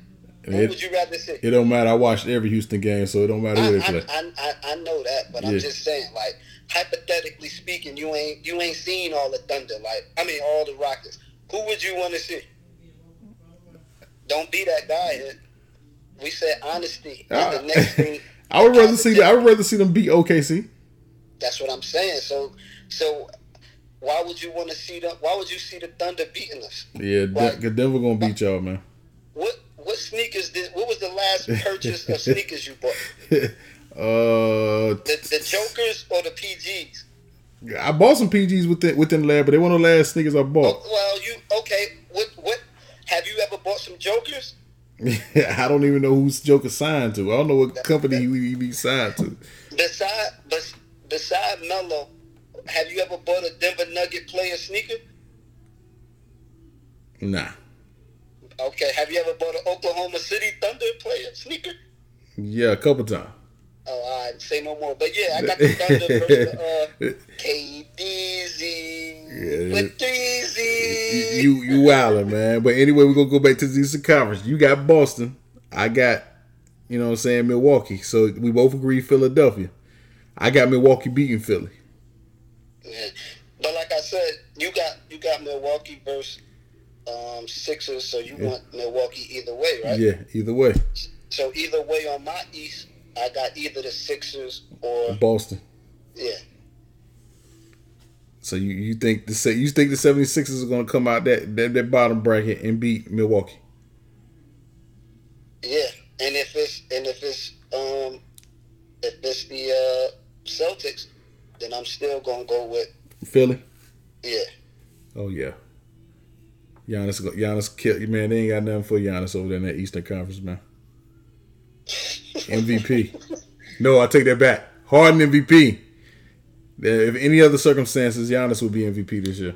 What It- would you rather see? It don't matter. I watched every Houston game, so it don't matter I, who they I, play. I, I, I know that, but Yeah. I'm just saying, like hypothetically speaking, you ain't you ain't seen all the Thunder, like I mean all the Rockets. Who would you want to see? Don't be that guy. We said honesty. Ah. the next thing, I would rather see that. I would rather see them beat OKC. That's what I'm saying. So, so why would you want to see them? Why would you see the Thunder beating us? Yeah, De- Right. Denver gonna beat y'all, man. What what sneakers did? What was the last purchase of sneakers you bought? Uh, The the Jokers or the PGs? I bought some PGs within within the lab, but they weren't the last sneakers I bought. Oh, well, you okay? What what? Have you ever bought some Jokers? I don't even know who's Joker signed to. I don't know what company he, be signed to. Beside bes, beside Melo, have you ever bought a Denver Nugget player sneaker? Nah. Okay. Have you ever bought an Oklahoma City Thunder player sneaker? Yeah, a couple times. Oh, all right. Say no more. But yeah, I got the Thunder versus uh, KDZ Yeah. with three Z's. You you wildin', man. But anyway, we're gonna go back to the Eastern Conference. You got Boston. I got, you know what I'm saying, Milwaukee. So we both agree Philadelphia. I got Milwaukee beating Philly. Yeah. But like I said, you got you got Milwaukee versus um, Sixers, so you want Milwaukee either way, right? Yeah, either way. So either way on my East, I got either the Sixers or Boston. yeah. So you, you think the you think the 76ers are gonna come out that, that that bottom bracket and beat Milwaukee? Yeah, and if it's and if it's um if it's the uh, Celtics, then I'm still gonna go with Philly? yeah. Oh yeah. Giannis, go- Giannis, kill you, man. They ain't got nothing for Giannis over there in that Eastern Conference, man. MVP. No, I take that back. Harden MVP. If any other circumstances, Giannis would be MVP this year.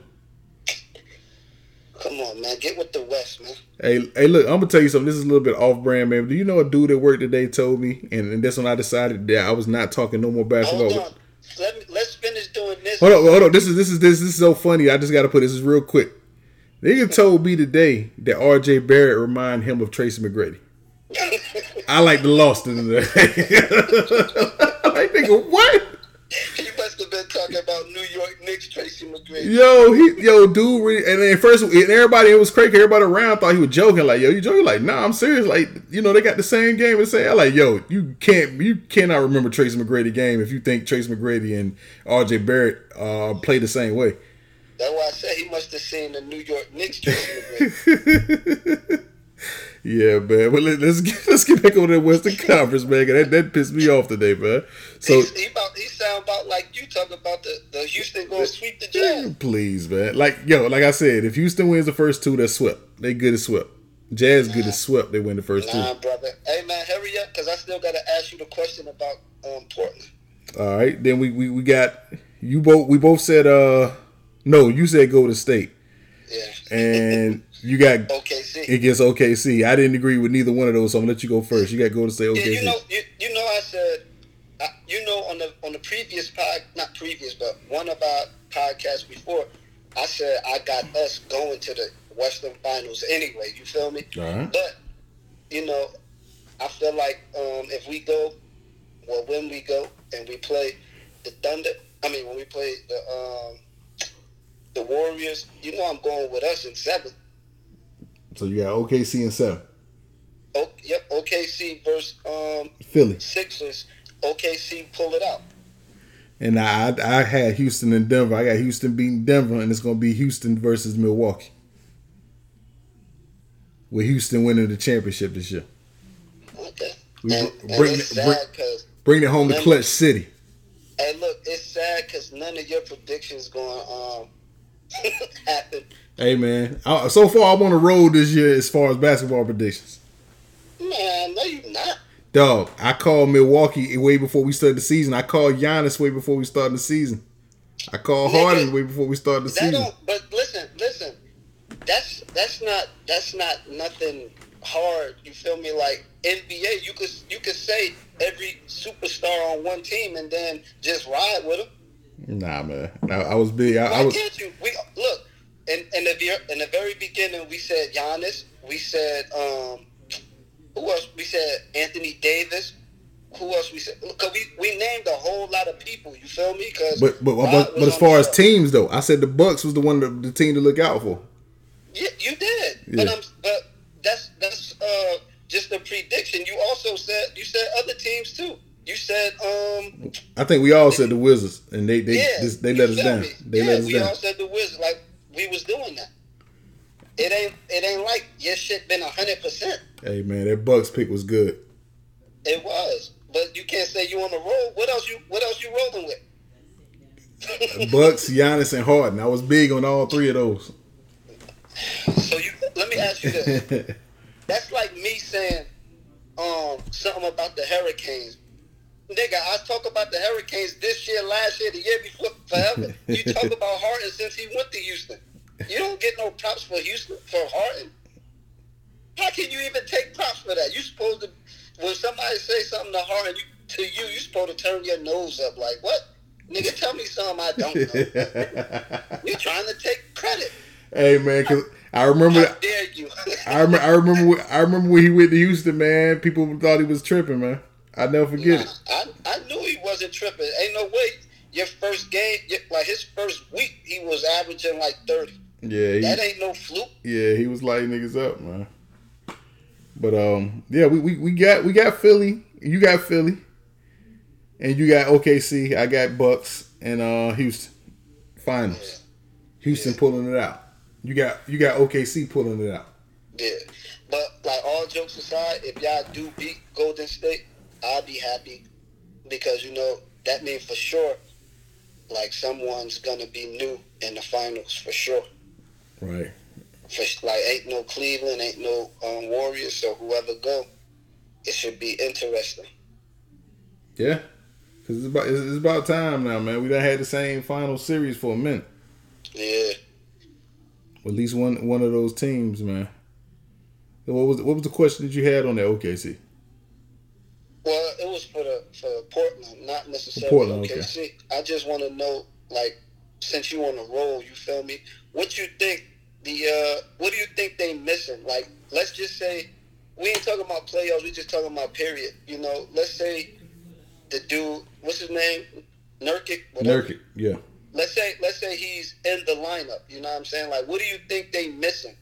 Come on, man, get with the West, man. Hey, hey, look, I'm gonna tell you something. This is a little bit off brand, man. Do you know a dude that worked today told me, and, and that's when I decided that I was not talking no more basketball. Hold on, let me let's finish doing this. Hold on, hold on. This is this is this, this is so funny. I just got to put this is real quick. Nigga told me today that R.J. Barrett remind him of Tracy McGrady. I like the lost in there. like nigga, what? he must have been talking about New York Knicks, Tracy McGrady. Yo, he, yo, dude, re- and then first, and everybody, it was crazy. Everybody around thought he was joking. Like, yo, you joking? Like, nah, I'm serious. Like, you know, they got the same game and say, I like, yo, you can't, you cannot remember Tracy McGrady game if you think Tracy McGrady and R.J. Barrett uh, play the same way. That's why I said he must have seen the New York Knicks, Tracy McGrady. Yeah, man. But let, let's get let's get back over to the Western Conference, man. That that pissed me off today, man. So He's- he about he sound about like you talking about the, the Houston going to sweep the Jazz. please, man. Like yo, like I said, if Houston wins the first two, they're swept. They good as swept. Jazz good as swept. They win the first two. Nah, brother. Hey man, hurry up, cause I still gotta ask you the question about um, Portland. All right. Then we, we we got you both. We both said uh no. You said Golden State, Yeah. and you got OKC. against OKC. I didn't agree with neither one of those, so I'm gonna let you go first. You got to go to Yeah, OKC. you know, you, you know, I said, I, you know, on the on the previous pod, not previous, but one of our podcasts before, I said I got us going to the Western Finals anyway. You feel me? But you know, I feel like um, if we go, well, when we go and we play the Thunder, I mean, when we play the um, the Warriors, you know, I'm going with us in seven. So you got OKC and seven. O- yep, OKC versus um, Philly. Sixers. OKC pull it out. And I I had Houston and Denver. I got Houston beating Denver, and it's gonna be Houston versus Milwaukee. With Houston winning the championship this year. Okay. We and, br- and bring it's it- sad bring- because, Bring it home to Clutch City. and look, it's sad because none of your predictions going um happen. Hey man, I, so far I'm on the road this year as far as basketball predictions. Man, no, you not. Dog, I called Milwaukee way before we started the season. I called Giannis way before we started the season. I called Nigga, Harden way before we started the season. But listen, listen. That's that's not that's not nothing hard. You feel me? Like NBA, you could you could say every superstar on one team and then just ride with them. Nah, man. I, I was big. I, Why I was. can't you? We look in in the in the very beginning. We said Giannis. We said um, who else? We said Anthony Davis. Who else? We said because we, we named a whole lot of people. You feel me? Because But but but, but as far as teams though, I said the Bucks was the one the, the team to look out for. yeah, you did. But Yeah. I'm but that's that's uh just a prediction. You also said you said other teams too. You said um I think we all said the Wizards, and they they yeah. this, they let us down. me? They yeah, let us down. all said the Wizards like we was doing that. It ain't it ain't like your shit been hundred percent. Hey man, that Bucks pick was good. It was, but you can't say you on the road. What else you What else you rolling with? Bucks, Giannis, and Harden. I was big on all three of those. so you let me ask you this. That's like me saying um something about the Hurricanes. Nigga, I talk about the Hurricanes this year, last year, the year before, forever. You talk about Harden since he went to Houston. You don't get no props for Houston for Harden. How can you even take props for that? You supposed to when somebody say something to Harden you, to you, you supposed to turn your nose up like what? Nigga, tell me something I don't know. you trying to take credit. Hey man, cause I remember How dare you? I remember I remember when- I remember when he went to Houston, man. People thought he was tripping, man. I never forget it. I, I knew he wasn't tripping. Ain't no way. Your first game, like his first week, he was averaging like thirty. Yeah, That he, ain't no fluke. yeah, he was lighting niggas up, man. But um, yeah, we, we, we got we got Philly. You got Philly, and you got OKC. I got Bucks and uh Houston finals. Houston pulling it out. You got you got OKC pulling it out. Yeah, but like all jokes aside, if y'all do beat Golden State, I'll be happy because you know that means for sure, like someone's gonna be new in the finals for sure. Right. For like ain't no Cleveland, ain't no um, Warriors, so whoever go, it should be interesting. Yeah. Cause it's about it's, about time now, man. We done had the same final series for a minute. Yeah. At least one one of those teams, man. What was what was the question that you had on that OKC? Well, it was for the for Portland, not necessarily Portland, okay. OKC. I just want to know, like, since you on the roll, you feel me? What you think the uh, what do you think they missing? Like, let's just say we ain't talking about playoffs. We just talking about period. You know, let's say the dude, what's his name, Nurkic. whatever. Nurkic, yeah. Let's say let's say he's in the lineup. You know what I'm saying? Like, what do you think they missing?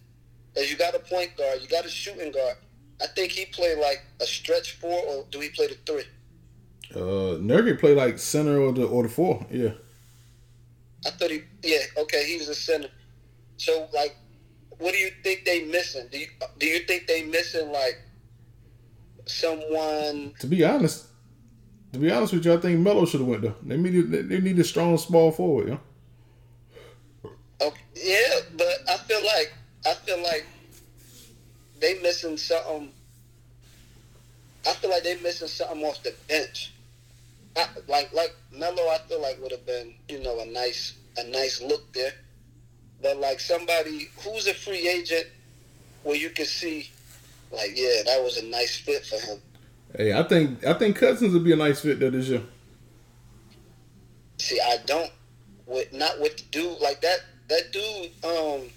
As you got a point guard, you got a shooting guard. I think he played like a stretch four, or do he play the three? Uh Nurkic play like center or the or the four, yeah. I thought he, yeah, okay, he's a center. So, like, what do you think they missing? Do you do you think they missing like someone? To be honest, to be honest with you, I think Melo should have went though. They needed they need a strong small forward, yeah. Okay, yeah, but I feel like I feel like they missing something. I feel like they missing something off the bench. I, like like Melo, I feel like would have been you know a nice a nice look there, but like somebody who's a free agent where you can see, like yeah, that was a nice fit for him. Hey, I think I think Cousins would be a nice fit there this year. See, I don't with not with the dude like that. That dude, um,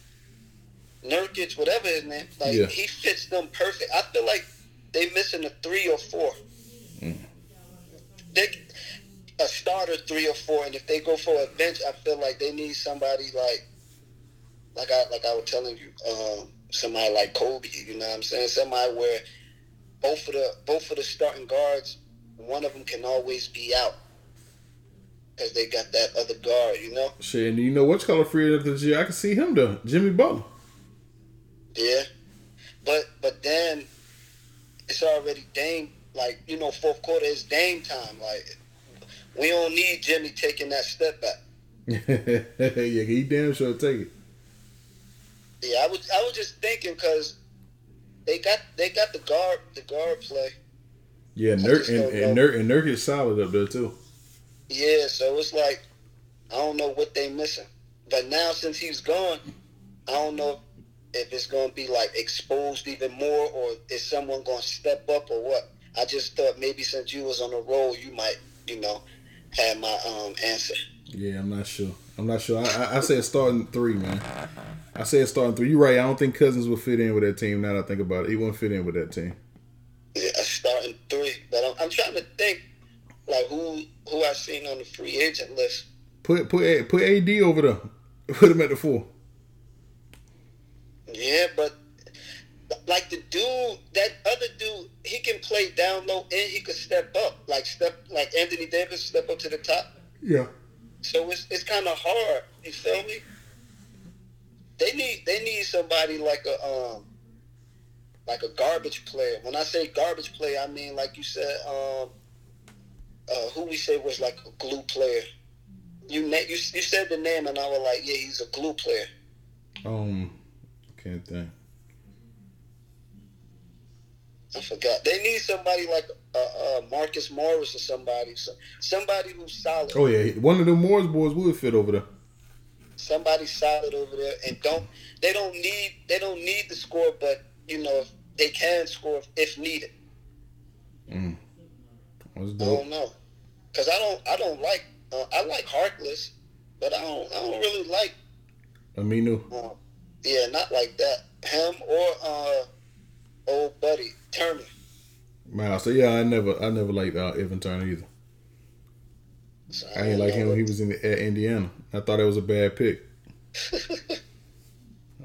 Nurkic, whatever his name, like Yeah. he fits them perfect. I feel like they missing a three or four. They a starter three or four, and if they go for a bench, I feel like they need somebody like like I like I was telling you, um, somebody like Kobe. You know what I'm saying? Somebody where both of the both of the starting guards, one of them can always be out because they got that other guard. You know? Shit, and you know what's color free of this year? I can see him though. Jimmy Butler. Yeah. But but then it's already Dame. Like you know, fourth quarter is Dame time. Like we don't need Jimmy taking that step back. yeah, he damn sure take it. Yeah, I was I was just thinking because they got they got the guard the guard play. Yeah, Nurk and, and. Nurk and Nurk is solid up there too. Yeah, so it's like I don't know what they missing. But now since he's gone, I don't know if it's gonna be like exposed even more or is someone gonna step up or what. I just thought maybe since you was on the roll you might, you know, have my um answer. Yeah, I'm not sure. I'm not sure. I, I, I say starting three, man. I say it's starting three. You're right. I don't think Cousins will fit in with that team. Now that I think about it, he won't fit in with that team. Yeah, starting three. But I'm, I'm trying to think like who who I seen on the free agent list. Put put put AD over there. Put him at the four. Yeah, but like the dude, that other dude, he can play down low and he could step up, like step like Anthony Davis step up to the top. Yeah. So it's it's kind of hard. You feel me? They need they need somebody like a um like a garbage player. When I say garbage player, I mean like you said um uh, who we say was like a glue player. You na- you you said the name and I was like, yeah, he's a glue player. Um, can't think. I forgot. They need somebody like uh, uh, Marcus Morris or somebody, so, somebody who's solid. Oh yeah, one of the Morris boys would fit over there. Somebody solid over there, and don't they don't need they don't need the score, but you know they can score if, needed. That's I don't know, cause I don't I don't like uh, I like Harkless, but I don't I don't really like Aminu. uh, yeah not like that him or uh old buddy Turner. Wow. So yeah, I never I never liked uh, Evan Turner either. So I ain't don't like him when he was in the, at Indiana. I thought that was a bad pick.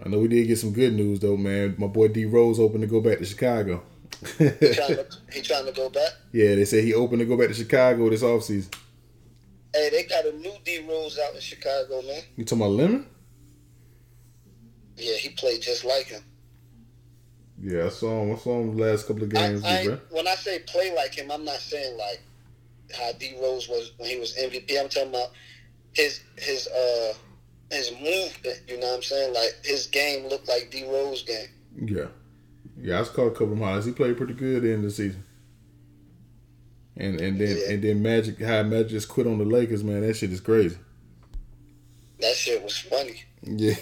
I know we did get some good news though, man. My boy D Rose opened to go back to Chicago. He trying to, he trying to go back. yeah, they said he opened to go back to Chicago this offseason. Hey, they got a new D Rose out in Chicago, man. You talking about Lemon? Yeah, he played just like him. Yeah, I saw him. I saw him the last couple of games, I, bro. when I say play like him, I'm not saying like how D Rose was when he was MVP. I'm talking about his his uh his movement. You know what I'm saying? Like his game looked like D Rose game. Yeah. Yeah, I caught a couple of highlights. He played pretty good in the season. And and then Yeah. and then Magic how Magic just quit on the Lakers, man. That shit is crazy. That shit was funny. Yeah.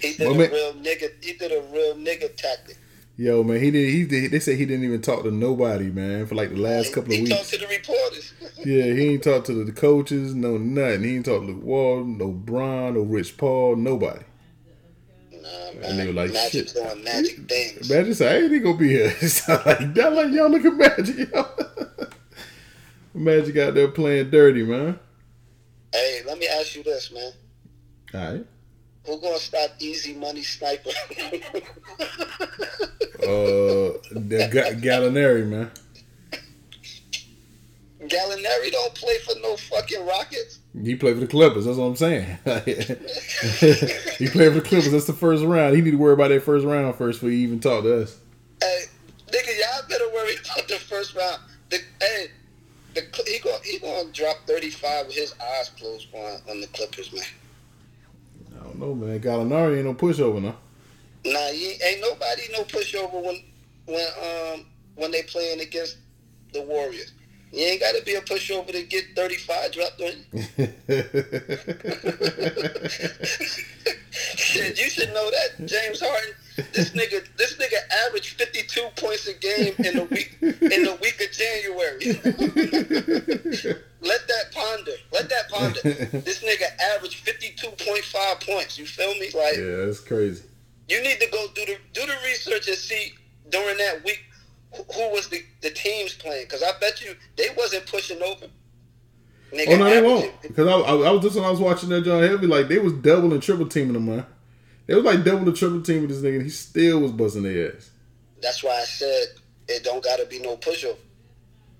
He did My a man- real nigga. He did a real nigga tactic. Yo, man, he did. He did. They said he didn't even talk to nobody, man, for like the last he, couple of he weeks. talked to the reporters. Yeah, he ain't talked to the coaches, no nothing. He ain't talked to Luke Wall, no Bron, no Rich Paul, nobody. nah, And man. they were like, Magic shit. doing magic things. Magic said, "Hey, they gonna be here." It's not like that. Like y'all look at Magic, yo. Magic out there playing dirty, man. Hey, let me ask you this, man. All right. Who gonna stop Easy Money Sniper? Uh, the Ga- Gallinari, man. Gallinari don't play for no fucking Rockets. He played for the Clippers. That's what I'm saying. he played for the Clippers. That's the first round. He need to worry about that first round first before he even talk to us. Hey, nigga, y'all better worry about the first round. The, hey, the he gonna he gonna drop thirty five with his eyes closed on on the Clippers, man. Know, man. Gallinari ain't no pushover, no. Nah, he, ain't nobody no pushover when when um when they playing against the Warriors. You ain't got to be a pushover to get thirty five dropped on you. Shit, you should know that, James Harden. This nigga, this nigga averaged fifty two points a game in the week in the week of January. Let that ponder. Let that ponder. this nigga averaged fifty two point five points. You feel me? Like Yeah, that's crazy. you need to go do the do the research and see during that week who, was the, the teams playing. Because I bet you they wasn't pushing over. Nigga Oh no, they won't. Because I, I, I was just when I was watching that John Heavy, like they was double and triple teaming him, man. They was like double and triple teaming this nigga, and he still was busting their ass. That's why I said it don't gotta be no pushover.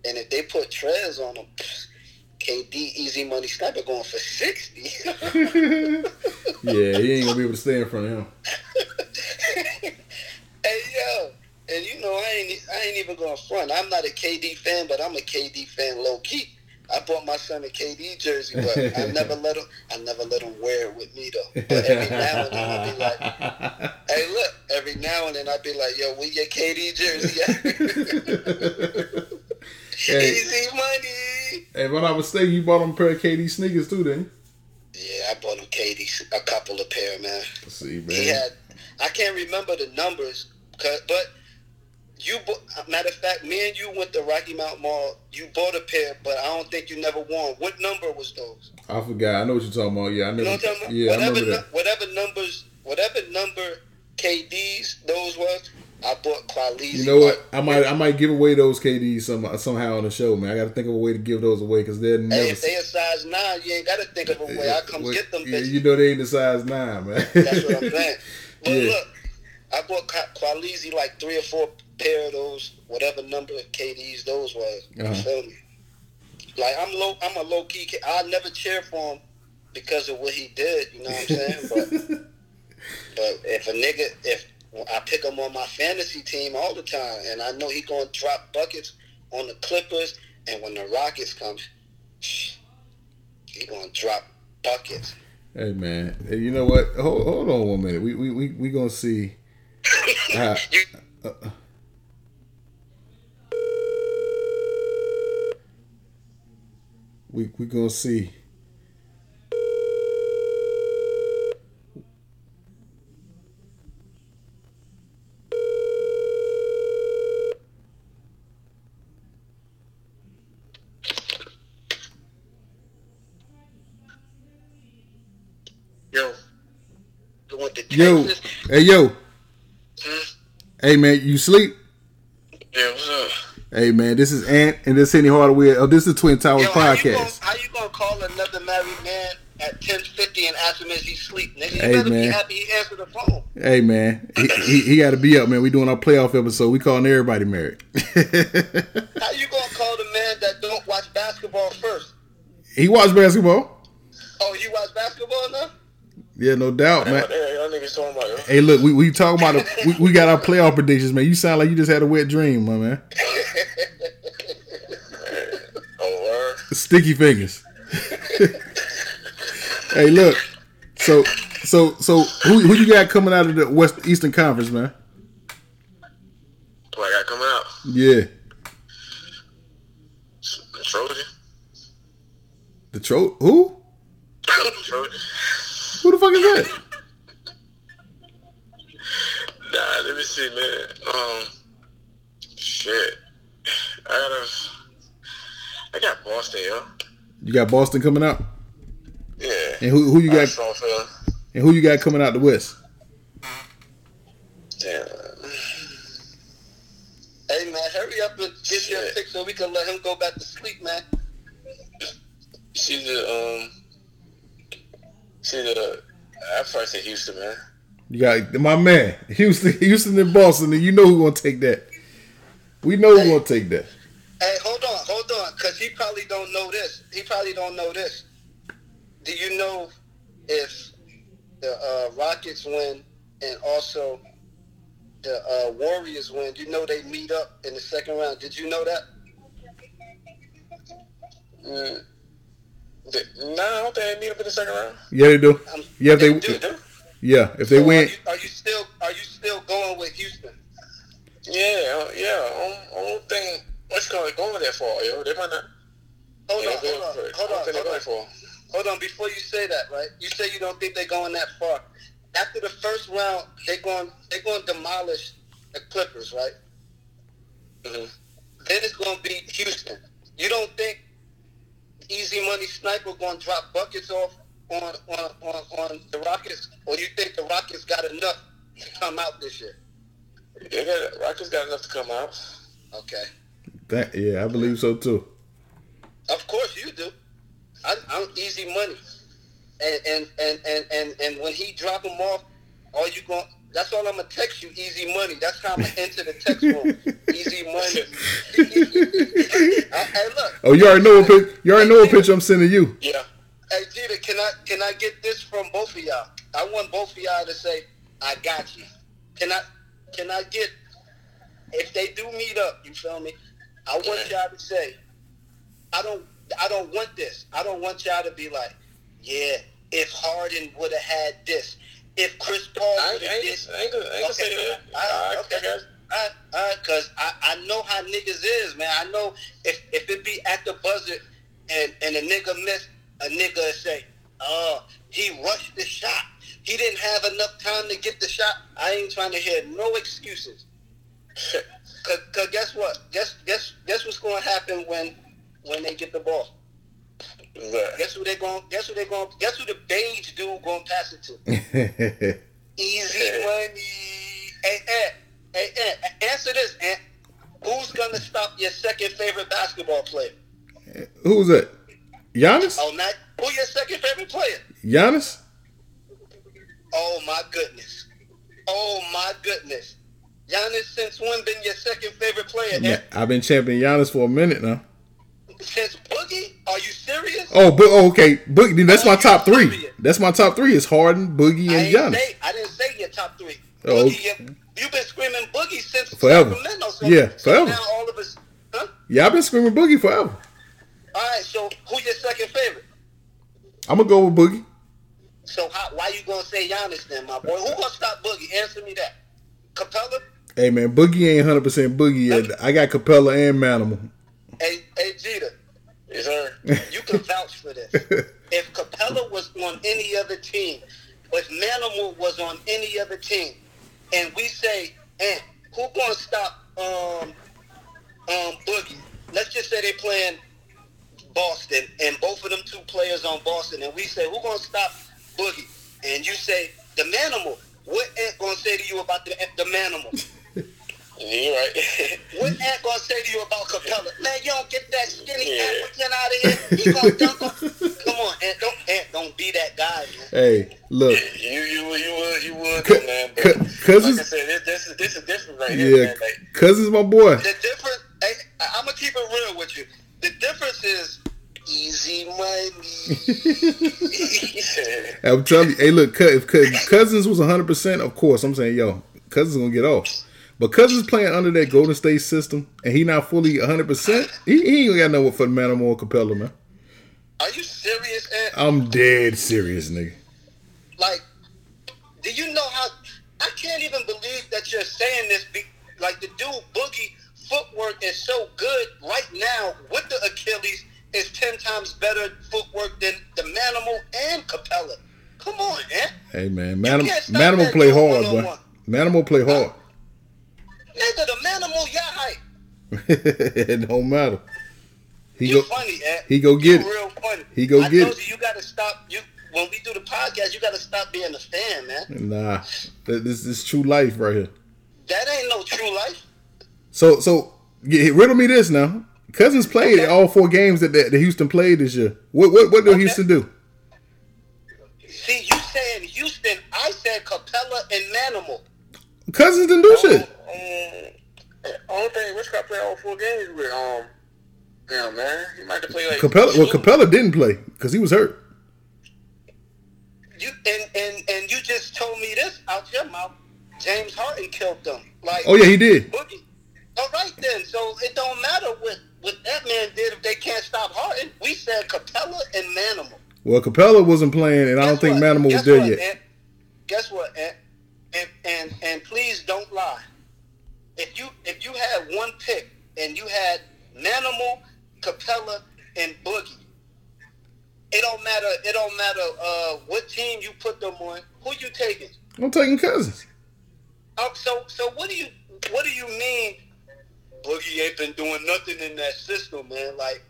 And if they put Trez on him, KD easy money sniper going for sixty. Yeah, he ain't gonna be able to stay in front of him. hey yo, and you know I ain't I ain't even going front. I'm not a KD fan, but I'm a KD fan low key. I bought my son a KD jersey, but I never let him. I never let him wear it with me though. But every now and then I'll be like, "Hey, look!" Every now and then I'd be like, "Yo, we your KD jersey at?" Hey, Easy money. hey, if I was mistaken, you bought him a pair of KD sneakers too, then? Yeah, I bought him KD a couple of pair, man. Let's see, man. He had, I can't remember the numbers, 'cause- but you, bought, matter of fact, me and you went to Rocky Mount Mall. You bought a pair, but I don't think you never wore 'em. What number was those? I forgot. I know what you're talking about. Yeah, I You know what I'm talking about? yeah, I whatever, remember that. whatever numbers, whatever number KDs those was, I bought Qualizi. You know what? I might I might give away those KDs some, somehow on the show, man. I got to think of a way to give those away because they're never. Hey, if they a size nine, you ain't gotta think of a way. I come Well, get them yeah, bitches. you know they ain't the size nine, man. That's what I'm saying. But Yeah. look, I bought Qua- Qualizi like three or four pair of those, whatever number of KDs those was. Uh-huh. You feel me? Like I'm low, I'm a low key. I never cheer for him because of what he did. You know what I'm saying? But but if a nigga, if I pick him on my fantasy team all the time, and I know he gonna drop buckets on the Clippers, and when the Rockets come, he gonna drop buckets. hey, man. Hey, you know what? Hold, hold on one minute. We we we, we gonna see. how- You- we we gonna see. Yo, you went to Yo, hey yo, Hmm? hey man, you sleep? Yeah, what's up? Hey man, this is Ant and this is Henny Hardaway. Oh, this is Twin Towers Yo, how you, gonna, podcast. how you gonna call another married man at ten fifty and ask him if he sleep? Nigga, you Hey, better man. be happy he answered the phone. Hey man, he, he, he got to be up, man. We doing our playoff episode. We calling everybody married. How you gonna call the man that don't watch basketball first? he watched basketball. Oh, you watch basketball now? Yeah, no doubt, man. What the hell y'all niggas talking about? Yo? Hey, look, we, we talking about the, we, we got our playoff predictions, man. You sound like you just had a wet dream, my man. Oh, Sticky fingers. hey, look. So, so, so, who who you got coming out of the West Eastern Conference, man? Who I got coming out? Yeah, Trojan. Detroit. Who? Trojan. Who the fuck is that? Nah, let me see, man. Um, shit. I gotta. I got Boston, yo. You got Boston coming out, Yeah. and who who you got strong and who you got coming out the West? Damn. Hey man, hurry up and get your pick so we can let him go back to sleep, man. See the um, see the. I probably say Houston, man. You got my man, Houston, Houston and Boston, and you know who gonna take that. We know who gonna take that. Hey, hold on, hold on, cause he probably don't know this. He probably don't know this. Do you know if the uh, Rockets win and also the uh, Warriors win? Do you know they meet up in the second round. Did you know that? Mm. The, no, I don't think they meet up in the second round. Yeah, they do. Um, Yeah, if they do, do. yeah if they So win. Are you, are you still are you still going with Houston? Yeah, yeah. I don't, I don't think what's going going there for, yo. They might not. Hold on, hold on, hold on, hold on. For. Hold on, before you say that, right? You say you don't think they're going that far. After the first round, they're going they're going to demolish the Clippers, right? Mm-hmm. Then it's going to be Houston. You don't think Easy Money Sniper going to drop buckets off on, on on on the Rockets, or you think the Rockets got enough to come out this year? They got, Rockets got enough to come out. Okay, That yeah, I believe so too. of course you do. I, I'm easy money, and and and and and, and when he drop them off, all you going that's all I'm gonna text you. Easy money. That's how I'm gonna enter the text room. easy money. Uh, hey, look. Oh, you already know what pic- you already know what picture I'm sending you. Yeah. Hey, Jeter, can I can I get this from both of y'all? I want both of y'all to say, "I got you." Can I can I get if they do meet up? You feel me? I want y'all to say, "I don't I don't want this." I don't want y'all to be like, "Yeah, if Harden would have had this, if Chris Paul I would I have this." I ain't I ain't gonna say that. All right, Alright, okay. I got you. All right, all right, cause I, I know how niggas is, man. I know if if it be at the buzzer and and a nigga miss, a nigga say, "Oh, he rushed the shot. He didn't have enough time to get the shot." I ain't trying to hear no excuses. Cause, cause guess what? Guess guess guess what's going to happen when when they get the ball? But, Guess who they going? Guess who they going? Guess who the beige dude going to pass it to? Easy money. Hey, Ant. Hey, Ant. Answer this, Ant. Who's gonna stop your second favorite basketball player? Who's that? Giannis? Oh, not who your second favorite player? Giannis? Oh my goodness. Oh my goodness. Giannis since when been your second favorite player? Yeah, I've been champion Giannis for a minute now. Since Boogie? Are you serious? Oh, but oh, okay, Boogie. That's my top three. That's my top three. Is Harden, Boogie, and ain't Giannis. say I didn't say your top three. Oh, Boogie, you, you've been screaming Boogie since Forever. So, Yeah, so forever. now all of us, huh? Yeah, I've been screaming Boogie forever. All right. So who your second favorite? I'm gonna go with Boogie. So how, why you gonna say Giannis then, my boy? Who gonna stop Boogie? Answer me that. Capela? Hey man, Boogie ain't 100 percent Boogie yet. I got Capela and Manimal. Hey, hey, Jeter, yes, sir. you can vouch for this. If Capela was on any other team, if Manimal was on any other team, and we say, and who gonna stop um um Boogie? Let's just say they playing Boston, and both of them two players on Boston, and we say, who gonna stop Boogie? And you say the Manimal. What Ant gonna say to you about the the Manimal? You're right. What Ant gonna say to you about Capela? Man, you don't get that skinny Yeah. African out of here. He gonna dunk on. Come on, and Don't Ant. Don't be that guy, man. Hey, look, you you would you would you would C- man. But c- cause like I said, this, this is this is different right here, yeah, man. Like, Cousins my boy. The difference. Hey, I'm gonna keep it real with you. The difference is easy money. I'm telling you, hey, look, Cou- if Cou- Cousins was 100, percent of course, I'm saying, yo, Cousins gonna get off. But he's playing under that Golden State system, and he not fully 100. percent He, he ain't got no for Manimal or Capela, man. Are you serious, Ant? I'm dead serious, nigga. Like, do you know how? I can't even believe that you're saying this. Be, like the dude Boogie footwork is so good right now with the Achilles is ten times better footwork than the Manimal and Capela. Come on, man. Hey man, Manimal, Manimal play hard, boy. Manimal play hard. Nigga, the Manimal, your height. it don't matter. He You go. funny, Ed. he go get you it. real funny. He go I get told it. you, you gotta stop. You when we do the podcast, you gotta stop being a fan, man. Nah, this is true life right here. That ain't no true life. So, so yeah, riddle me this now. Cousins played Okay. all four games that, the, Houston played this year. What what what did Okay. Houston do? See, you saying Houston, I said Capela and Manimal. Cousins didn't do oh, shit. Um, only thing Rich got play all four games with um, damn man, he might have played like Capela, well. Capela didn't play because he was hurt. You and, and and you just told me this out your mouth. James Harden killed them. Like Oh yeah, he did. Boogie. All right then. So it don't matter what what that man did if they can't stop Harden. We said Capela and Manimal. Well, Capela wasn't playing, and I don't Guess think? Manimal was Guess there what, yet. Guess what? And and and please don't lie. If you if you had one pick and you had Manimal, Capela, and Boogie, it don't matter. It don't matter uh, what team you put them on. Who you taking? I'm taking Cousins. Um, so so what do you what do you mean? Boogie ain't been doing nothing in that system, man. Like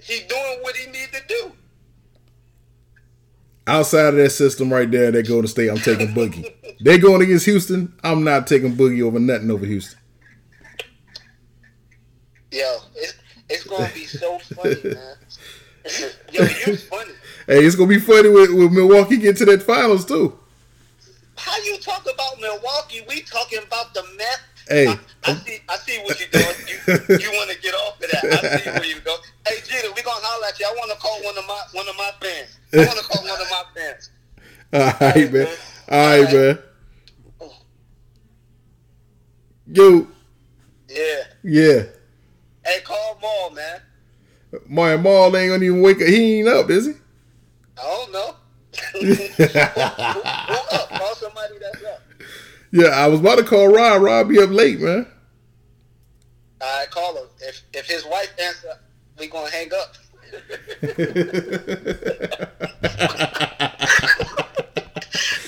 he's doing what he need to do. Outside of that system right there, they Golden State. I'm taking Boogie. they going against Houston. I'm not taking Boogie over nothing over Houston. Yo, it's, it's gonna be so funny, man. Yo, you funny. Hey, it's gonna be funny with, with Milwaukee get to that finals too. How you talk about Milwaukee? We talking about the Mets. Hey. I, I see. I see what you're doing. You, you want to get off of that? I see where you go. Hey, Jeter, we gonna holler at you. I want to call one of my one of my fans. I want to call one of my fans. All right, man. All right, man. Yo, Yeah. yeah. Hey, call Maul, man. My Maul ain't gonna even wake up. He ain't up, is he? I don't know. who, who up? Call somebody that's up. Yeah, I was about to call Rod. Rod be up late, man. Right, call him. If if his wife answer, we gonna hang up.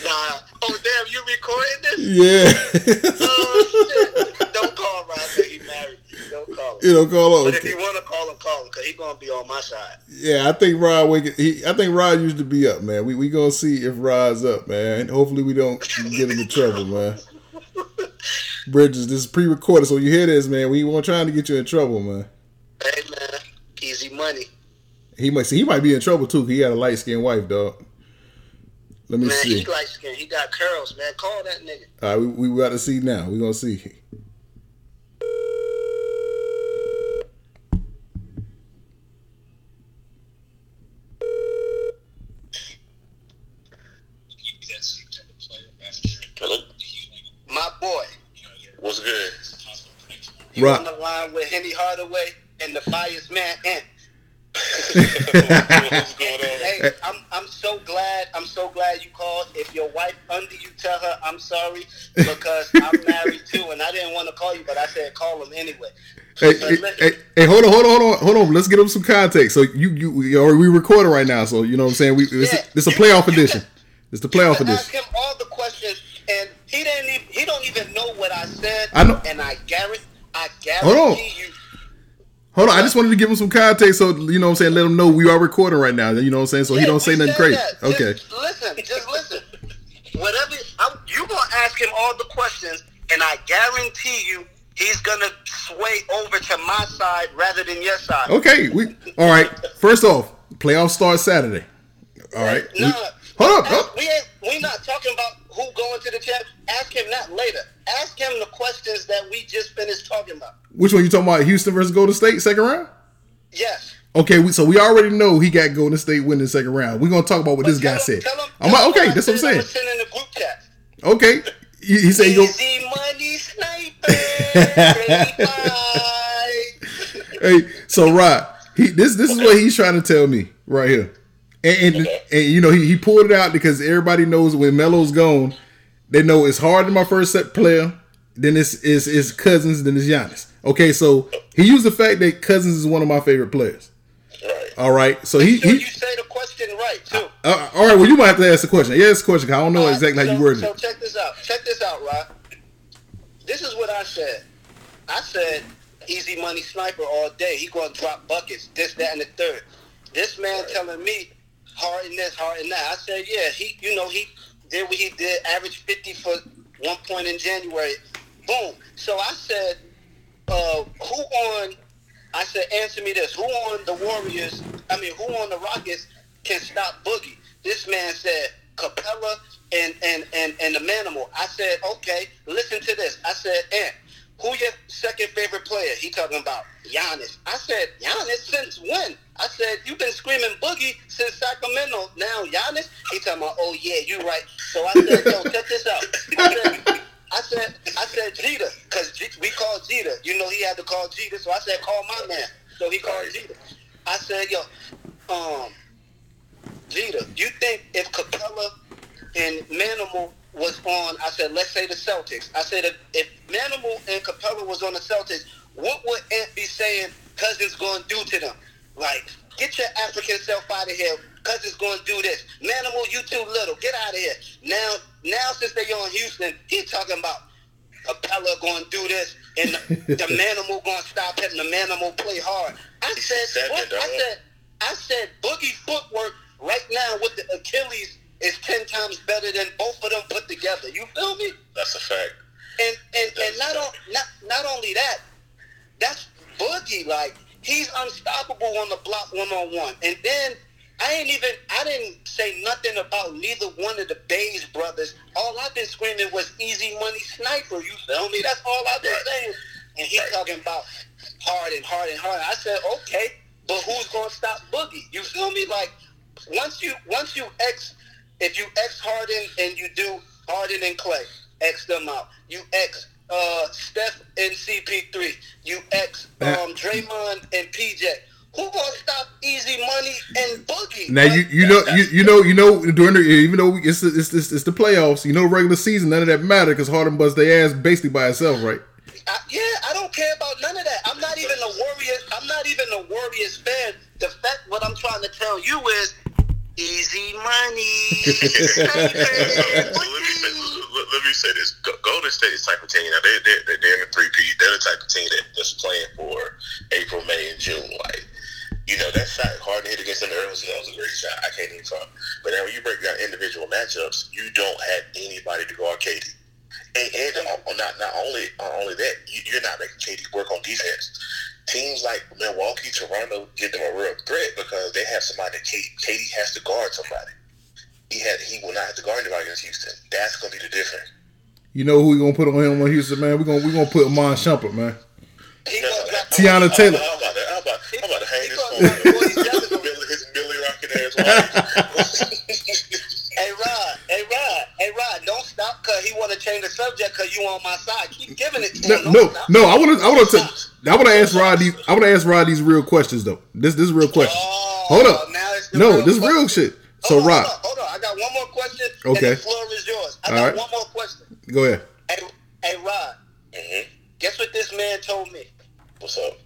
Nah. Oh damn, you recording this? Yeah. Oh shit! Don't call Rob. He married. Don't call him. you know, call on. But if you want to call him, call him, cause he gonna be on my side. Yeah, I think Rod wake. He, I think Rod used to be up, man. We we gonna see if Rod's up, man. Hopefully we don't get into trouble, man. Bridges, this is pre-recorded, so you hear this, man. We weren't trying to get you in trouble, man. Hey man, easy money. He might see he might be in trouble too. He got a light skinned wife, dog. Let me Man, see. he light skin. He got curls, man. Call that nigga. All right, we, we got to see now. We gonna see. Hello. My boy. What's good? You Right. on the line with Henny Hardaway and the Fires Man Ant. What's going on? Hey, I'm I'm so glad I'm so glad you called. If your wife under you, tell her I'm sorry because I'm married too, and I didn't want to call you, but I said call him anyway. Hey, hey, hey, hey, hold on, hold on, hold on, hold on. Let's get him some context. So you, you, we are we recording right now? So you know what I'm saying. We it's, Yeah. it's a playoff edition. It's the playoff to ask edition. him all the questions, and he didn't even he don't even know what I said. I know. and I guarantee I guarantee you. Hold on, I just wanted to give him some context, so you know what I'm saying. Let him know we are recording right now. You know what I'm saying. So he don't say nothing crazy. that. Okay. Just listen, just listen. Whatever I'm, you gonna ask him all the questions, and I guarantee you he's gonna sway over to my side rather than your side. Okay. We all right. First off, playoff start Saturday. All right. We- Nah, hold up. ask- We ain't we not talking about who going to the champ. Ask him that later. Ask him the questions that we just finished talking about. Which one you talking about? Houston versus Golden State second round? Yes. Okay, we, so we already know he got Golden State winning the second round. We're gonna talk about what this guy him- said. tell him- I'm like, okay, that's what I'm saying. I'ma in the group chat. Okay, he, he said go. Money sniper. Hey, so Rod, he this this is what he's trying to tell me right here, and and, and you know he, he pulled it out because everybody knows when Melo's gone, they know it's hard in my first set player, then it's it's, it's Cousins, then it's Giannis. Okay, so he used the fact that Cousins is one of my favorite players. Right. All right, so he, Sure he you say the question right too. uh, all right. Well, you might have to ask the question. Yeah, ask the question. I don't know exactly how so, you worded So it. So check this out. Check this out, Rod. This is what I said. I said easy money sniper all day. He gonna drop buckets, this, that, and the third. This man telling me hard in this, hard in that. I said, yeah, he you know, he did what he did, average fifty for one point in January. Boom. So I said, uh, who on I said, answer me this. Who on the Warriors, I mean, who on the Rockets can stop Boogie? This man said, Capela and, and, and, and the Manimal. I said, okay, listen to this. I said, and who your second favorite player? He talking about Giannis. I said, Giannis since when? I said, you've been screaming Boogie since Sacramento. Now Giannis? He talking about, oh yeah, you right. So I said, yo, check this out. I said, I said, I said Jeter, because we called Jeter. You know, he had to call Jeter, so I said, call my man. So he called Jeter. I said, yo, um, Jeter, you think if Capela and Manimal was on, I said, let's say the Celtics. I said, if, if Manimal and Capela was on the Celtics, what would Ant be saying Cousins going to do to them? Like, get your African self out of here. Cause it's going to do this. Manimal, you too little. Get out of here. Now, now since they're on Houston, he talking about Capela gonna do this, and the, the manimal gonna stop him. The manimal play hard. I said, Seven, what? I dog. said, I said, Boogie footwork right now with the Achilles is ten times better than both of them put together. You feel me? That's a fact. And and and not on, not not only that, that's Boogie. Like he's unstoppable on the block one on one. And then I ain't even I didn't say nothing about neither one of the Bays brothers. All I've been screaming was easy money sniper. You feel me? That's all I've been saying. And he's talking about hard and hard and hard. I said, okay, but who's gonna stop Boogie? You feel me? Like once you once you X if you X Harden and you do Harden and Klay, X them out. You X uh, Steph and CP3. You ex um, Draymond and PJ. Who gonna stop Easy Money and Boogie? Now you Like, you know you, you know you know during the even though it's the, it's, it's it's the playoffs, you know regular season none of that matter because Harden busts their ass basically by itself, right? I, yeah, I don't care about none of that. I'm not even a Warriors. I'm not even a Warriors fan. The fact, what I'm trying to tell you is, easy money. let, me say, let, let me say this: Golden State is type of team. Now they they they're in a three P. They're the type of team that, that's playing for April, May, and June. Like you know that shot Harden hit against them early. That was a great shot. I can't even talk. But now when you break down individual matchups, you don't have anybody to guard KD. And, and uh, not not only not only that, you, you're not making KD work on defense. Teams like Milwaukee, Toronto give them a real threat because they have somebody that KD, KD has to guard somebody. He had he will not have to guard anybody against Houston. That's gonna be the difference. You know who we gonna put on him on Houston, man? We gonna we gonna put Iman Shumpert, man. He No, gonna drop- Teyana Taylor. I'm about to, I'm about, I'm about to hang He this phone. boy, he's definitely gonna- his Billy Rocket ass hey Rod, don't stop cause he wanna change the subject cause you on my side. Keep giving it to No, him. No, no. I want to. I want to. I want to ask Rod these. I want to ask Rod these real questions though. This this is real question. Oh, Hold up. now it's No, real this is real shit. So hold on, Rod, hold on, hold on. I got one more question. Okay. And the floor is yours. I All got right. one more question. go ahead. Hey, hey Rod, Mhm. guess what this man told me? What's up?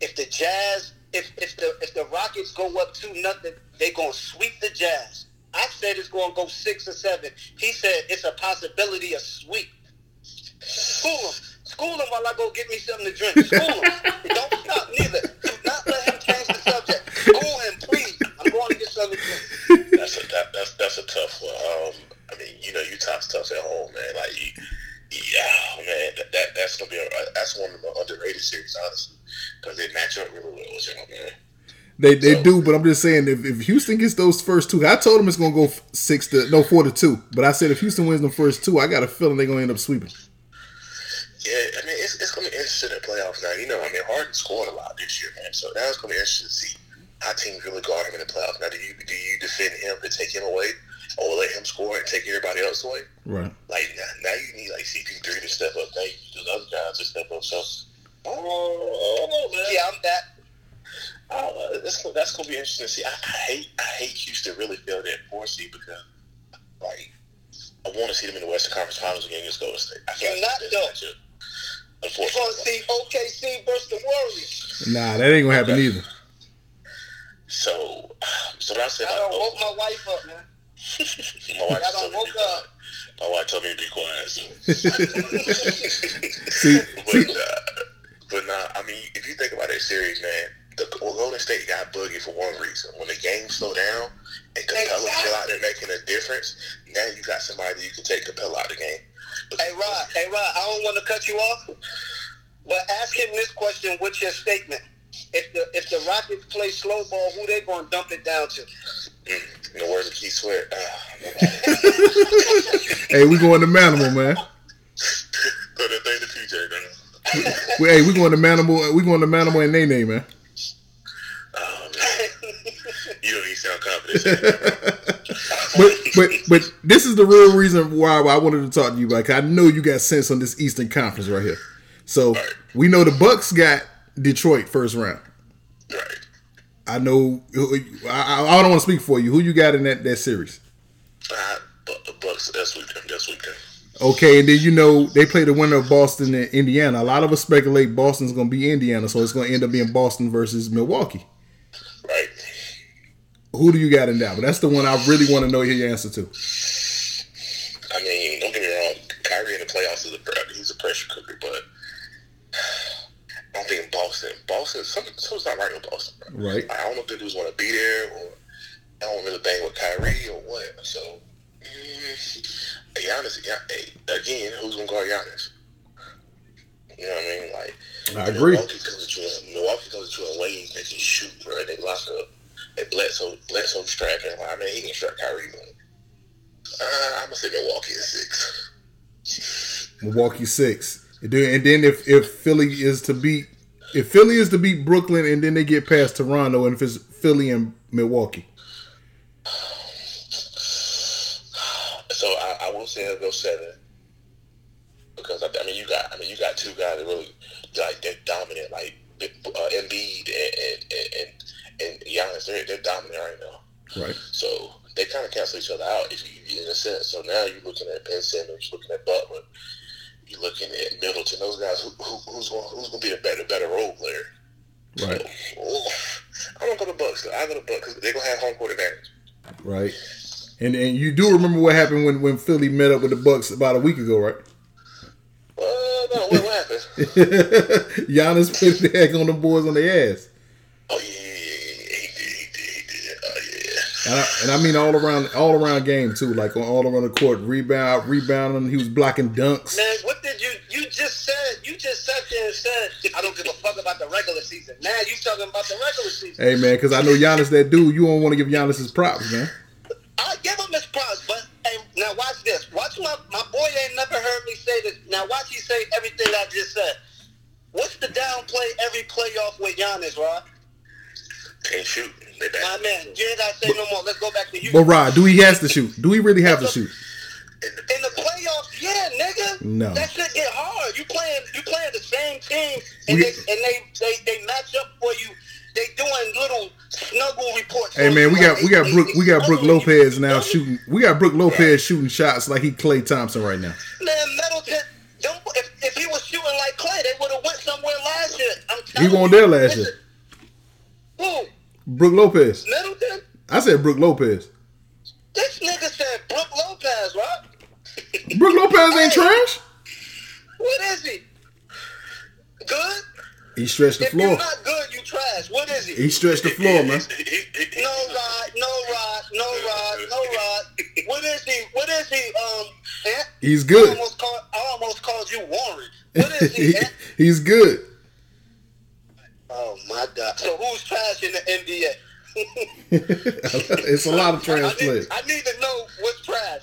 If the Jazz, if if the if the Rockets go up two nothing, they gonna sweep the Jazz. I said it's gonna go six or seven. He said it's a possibility of sweep. School him. School him while I go get me something to drink. School him. Don't stop neither. Do not let him change the subject. School him, please. I'm going to get something to drink. That's a that, that's that's a tough one. Um, I mean, you know, Utah's tough at home, man. Like, you, yeah, man, that, that that's gonna be a, that's one of the underrated series, honestly, because they match up really well with y'all, man. They they So- do, but I'm just saying if, if Houston gets those first two, I told them it's gonna go six to no four to two. But I said if Houston wins the first two, I got a feeling they're gonna end up sweeping. Yeah, I mean, it's, it's going to be interesting in the playoffs now. You know, I mean, Harden scored a lot this year, man. So now it's going to be interesting to see how teams really guard him in the playoffs. Now, do you do you defend him to take him away, or let him score and take everybody else away? Right. Like now, now you need like CP3 to step up. Now you need those other guys to step up. So, oh man, Yeah, I'm that. Uh, that's that's going to be interesting to see. I, I hate I hate Houston really feel that four seed because like. I want to see them in the Western Conference Finals again against Golden State. I feel You're like not, that's though. matchup. You Unfortunately, want to see OKC versus the Warriors? Nah, that ain't gonna happen either. So, so what I said I don't woke my wife up, man. my wife I told don't me to woke be quiet. up. My wife told me to be quiet. So. See, but, see, uh, but nah, I mean, if you think about that series, man, the well, Golden State got Boogie for one reason. When the game slow down and Capela Exactly. still out there making a difference, now you got somebody that you can take Capela out of the game. But, Hey Rod, hey Rod, I don't want to cut you off, but ask him this question with your statement. If the if the Rockets play slow ball, who they gonna dump it down to? mm, in the words of Keith Sweat, uh, hey, we going to Manimal, man. put a thing to PJ, man. Hey, we going to Manimal. We going to Manimal and Nene, man. You don't even sound confident. But but but this is the real reason why I wanted to talk to you about. I know you got sense on this Eastern Conference right here. So we know the Bucks got Detroit first round. right. I know. I, I, I don't want to speak for you. Who you got in that, that series? Uh, the Bucks, that's week them. That's week them. Okay, and then you know they play the winner of Boston and Indiana. A lot of us speculate Boston's going to be Indiana, so it's going to end up being Boston versus Milwaukee. Who do you got in that? But that's the one I really want to know your answer to. I mean, don't get me wrong. Kyrie in the playoffs is a he's a pressure cooker, but I don't think Boston. Boston, something, something's not right with Boston. Bro. Right. I don't know if the dudes want to be there or I don't really bang with Kyrie or what. So, mm, Giannis, again, who's gonna guard Giannis? You know what I mean? Like, I agree. Milwaukee comes to a, Milwaukee comes to a lane that can shoot, bro. They lock up. Bledsoe, Bledsoe strapping. Like, I mean, he can strap Kyrie. Uh, I'm gonna say Milwaukee is six. Milwaukee six. And then, if if Philly is to beat if Philly is to beat Brooklyn and then they get past Toronto and if it's Philly and Milwaukee. So I, I will say I'll go seven because I, I mean you got I mean you got two guys that really like they're dominant like uh, Embiid and and and, and Giannis they're, they're dominant right now. Right. So they kind of cancel each other out if you in a sense. So now you're looking at Ben Simmons, you're looking at Butler, you're looking at Middleton. Those guys who, who, who's going who's going to be the better better role player. Right. So, oh, I don't go to Bucks. I go to Bucks because they're gonna have home court advantage. Right. And and you do remember what happened when, when Philly met up with the Bucks about a week ago, right? Uh, no, what, what happened? Giannis put the heck on the boys on the ass. And I, and I mean all around all around game too, like on all around the court, rebound, rebounding. He was blocking dunks. Man, what did you you just said? You just sat there and said, "I don't give a fuck about the regular season." Now you talking about the regular season. Hey man, because I know Giannis that dude. You don't want to give Giannis his props, man. I give him his props, but hey, now watch this. Watch my my boy ain't never heard me say this. Now watch he say everything I just said. What's the downplay every playoff with Giannis, Rod? Can't shoot. They bad. My man, you ain't gotta say no more. Let's go back to you. But Rod, do he has to shoot? Do he really have to shoot? In the playoffs, yeah, nigga. No. That shit get hard. You playing you playing the same team and We- they and they, they they match up for you. They doing little snuggle reports. Hey man, you, we got we got they- Brook we got Brook snuggling you, Lopez now shooting. We got Brook Lopez shooting shots like he Klay Thompson right now. Man, Middleton, don't, if, if he was shooting like Klay, they would have went somewhere last year. I'm He telling wasn't you. there last year. Who? Brook Lopez. Middleton? I said Brook Lopez. This nigga said Brook Lopez, right? Brook Lopez ain't trash. What is he? Good? He stretched the If floor. you're not good, you trash. What is he? He stretched the floor, man. No rod, no rod, no rod, no rod. What is he? What is he? Um, Ant? He's I good. almost called, I almost called you Warren. What is he? He- he's good. Oh my God! So who's trash in the NBA? it's a lot of trash players. I need to know what's trash.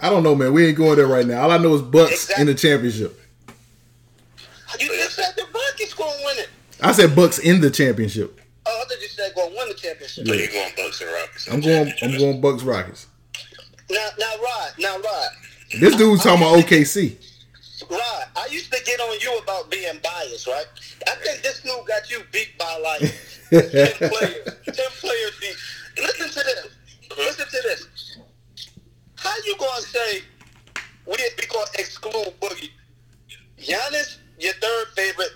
I don't know, man. We ain't going there right now. All I know is Bucks in the championship. You just said the Bucks gonna win it. I said Bucks in the championship. Oh, I thought you said gonna win the championship. So you going Bucks and Rockets? I'm going. I'm going Bucks Rockets. Now, now, Rod, now, Rod, This dude's talking about OKC. Rod. I used to get on you about being biased, right? I think this dude got you beat by like ten players. Ten players beat. Listen to this. Listen to this. How you gonna say we we gonna exclude Boogie? Giannis, your third favorite,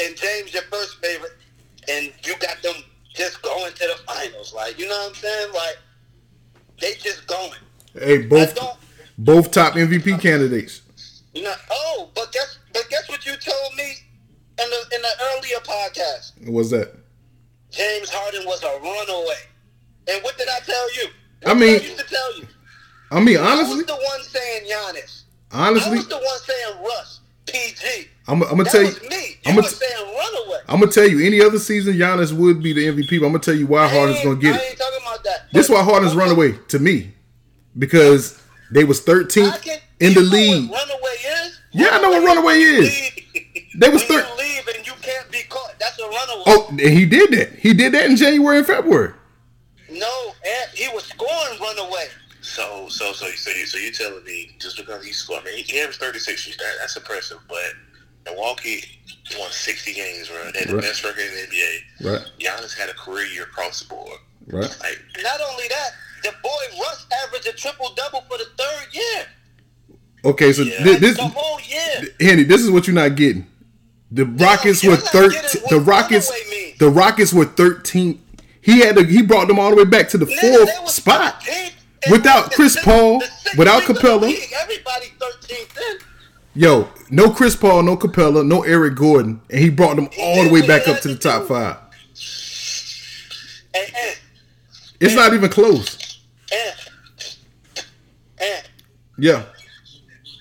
and James, your first favorite, and you got them just going to the finals. Like, you know what I'm saying? Like, they just going. Hey, both both top MVP candidates. You know, oh, but guess, but guess what you told me in the in the earlier podcast? What's that? James Harden was a runaway. And what did I tell you? I mean- I used to tell you. I mean, I honestly, was the one saying Giannis. Honestly, I was the one saying Russ, PG. I'm, I'm gonna That tell you. was me. I'm gonna saying runaway. I'm gonna tell you. Any other season, Giannis would be the MVP. But I'm gonna tell you why Harden's gonna get I it. talking about that. This But- why Harden's runaway to me because they was 13th can- in you the know league. What runaway is? Yeah, I know what runaway when is. They was when thir- you leave and you can't be caught. That's a runaway. Oh, he did that. He did that in January and February. No, and he was scoring runaway. So, so, so, so, you, so you telling me just because he scored? I mean, he averaged 36 years. That, that's impressive. But Milwaukee won 60 games, bro. They had the Right. best record in the NBA. Right, Giannis had a career year across the board. right. Like, Not only that, the boy Russ averaged a triple double for the third year. Okay, so Yeah. thi- this, the whole year. Henry, this is what you're not getting. The Rockets you're were thirteen. The Rockets, the Rockets were thirteen. He had to, he brought them all the way back to the they fourth spot. Without Chris sixth- Paul, the without the Capela. league, Everybody 13th in. Yo, no Chris Paul, no Capela, no Eric Gordon, and he brought them all the way back up to the top five. And, and, It's not even close. and, and, Yeah.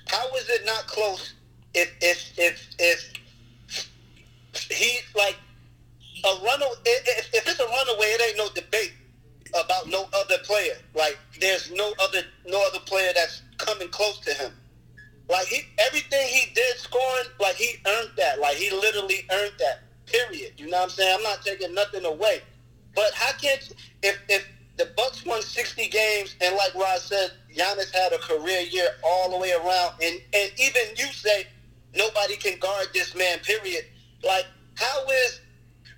how is it not close if if if if he like a runaway? If, if it's a runaway, it ain't no debate about no other player. Like there's no other no other player that's coming close to him. Like he everything he did scoring, like he earned that. Like he literally earned that. Period. You know what I'm saying? I'm not taking nothing away. But how can't if if the Bucks won 60 games and like Rod said, Giannis had a career year all the way around, and and even you say nobody can guard this man. Period. Like how is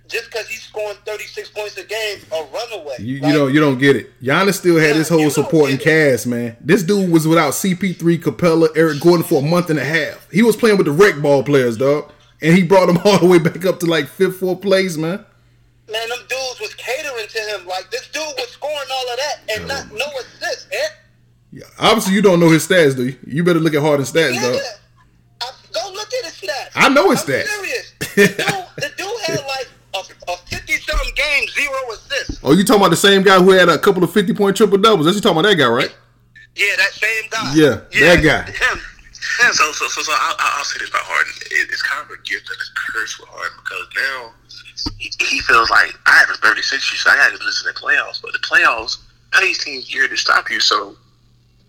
just because he's scoring 36 points a game a runaway? You, you don't you don't get it. Giannis still had Yeah, his whole supporting cast, man. This dude was without CP3, Capela, Eric Gordon for a month and a half. He was playing with the rec ball players, dog. And he brought them all the way back up to like fifth, fourth place, man. man, them dudes was catering to him. Like this dude was scoring all of that and not no assists. Eh? Yeah. Obviously, you don't know his stats, do you? You better look at Harden's stats, dog. Nigga, I, go look at his stats. I know his I'm stats. Serious. The dude, the dude had like a, a fifty-something game, zero assists. Oh, you talking about the same guy who had a couple of 50 point triple doubles? That's you talking about that guy, right? Yeah, that same guy. Yeah, that guy. Him. So, so, so, so I'll, I'll say this about Harden. It, it's kind of a gift and a curse with Harden because now he, he feels like I have a 36 years, so I got to listen to the playoffs. But the playoffs, pace teams here to stop you. So,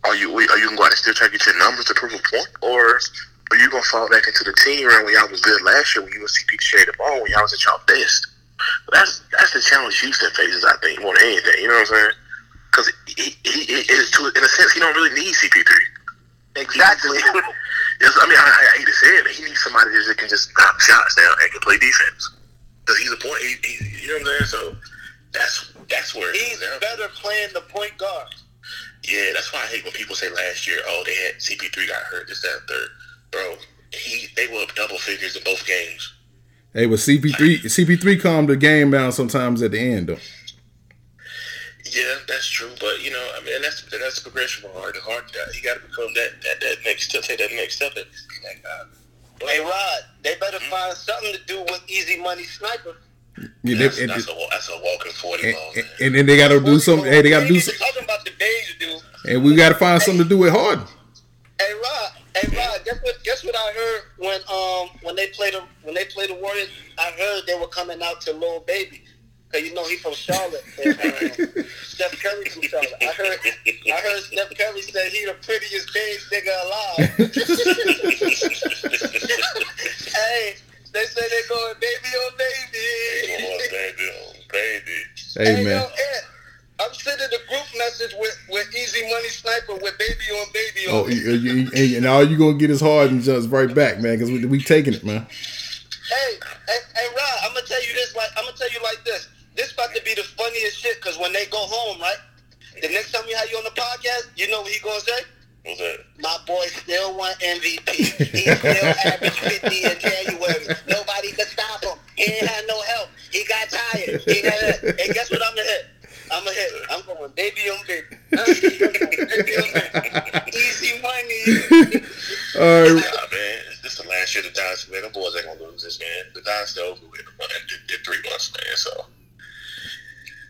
are you are you gonna go out and still try to get your numbers to prove a point, or are you gonna fall back into the team run when y'all was good last year when you and CP shared the ball when y'all was at y'all best? That's that's the challenge Houston faces, I think, more than anything. You know what I'm saying? Because he, he, he is to, in a sense he don't really need CP3. Exactly. Yes, I mean, I, I hate to say it, but he needs somebody that can just knock shots down and can play defense. Because he's a point, he, he, you know what I'm saying? So that's that's where He's better playing the point guard. Yeah, that's why I hate when people say last year, oh, they had CP3 got hurt, this, that, third. Bro, he they were up double figures in both games. Hey, but CP3 CP3 calmed the game down sometimes at the end, though. Yeah, that's true, but you know, I mean, that's that's the progression for Harden. Harden, uh, he got to become that, that that next step, take that next step, and be that guy. Hey Rod, they better find something to do with Easy Money Sniper. Yeah, That's, they- and, that's, a, that's a walking forty and, ball, and then they got to do something. Hey, they got to do something. talking about the beige dude. And we got to find something to do with Harden. Hey Rod, hey Rod, guess what? Guess what I heard when um when they played the when they played the Warriors? I heard they were coming out to Lil Baby, cause you know he from Charlotte. And, um, Steph Curry from Charlotte. I heard I heard Steph Curry said he the prettiest beige nigga alive. hey, they say they going baby on baby. Oh, baby, oh, baby. Hey, Hey, man. yo, Ed, I'm sending a group message with, with Easy Money Sniper with baby on baby on. Oh, you, you, you- and all you gonna get is Harden just right back, man, because we, we taking it, man. Hey, hey, hey, Rod, I'm gonna tell you this. Like, I'm gonna tell you like this. This about to be the funniest shit. Cause when they go home, right, the next time we have you on the podcast, you know what he gonna say? What's that? My boy still won MVP. He still averaged 50 in January. Nobody could stop him. He ain't had no help. He got tired. He got it. And guess what I'm gonna hit? I'm gonna hit. I'm going baby on baby. Huh? Baby on baby. Easy money. All right, Nah, man, this is the last year of the Dynasty, man. Them boys ain't gonna lose this, man. The Dynasty over with in, in, in three months, man. So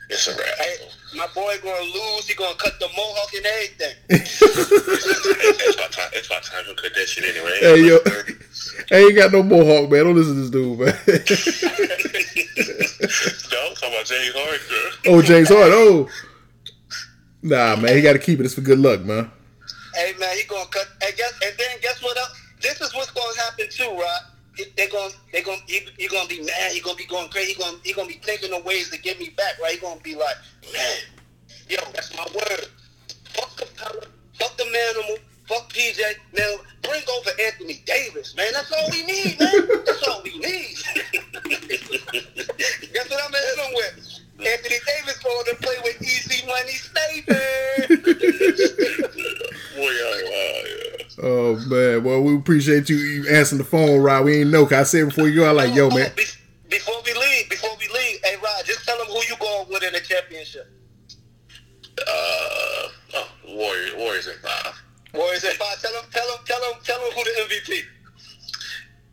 it's a wrap. Hey, my boy gonna lose. He gonna cut the mohawk and everything. it's my time. It's my time to cut that shit anyway. Hey, yo. 30. I ain't got no mohawk, man. Don't listen to this dude, man. no, I'm talking about James Harden, girl. oh, James Harden. Oh, nah, man. He got to keep it. It's for good luck, man. Hey man, he gonna cut. And guess, and then guess what? Else? This is what's gonna happen too, right? They're gonna, they're gonna, he, he gonna be mad. He gonna be going crazy. He gonna, he gonna be thinking of ways to get me back, right? He gonna be like, man, yo, that's my word. Fuck Capela, fuck the manimal, fuck PJ. Now bring over Anthony Davis, man. That's all we need, man. That's all we need. Guess what I'm gonna hit him with? Anthony Davis going to play with Easy Money Sniper. Boy, yeah, wow, yeah. Oh man. Well, we appreciate you, you answering the phone, Rod. We ain't know. Cause I said before you go, I like, yo, man. before we leave, before we leave, hey Rod, just tell them who you going with in the championship. Uh, oh, Warriors, Warriors in five. Warriors in five. Tell them, tell them, tell them, tell them who the MVP.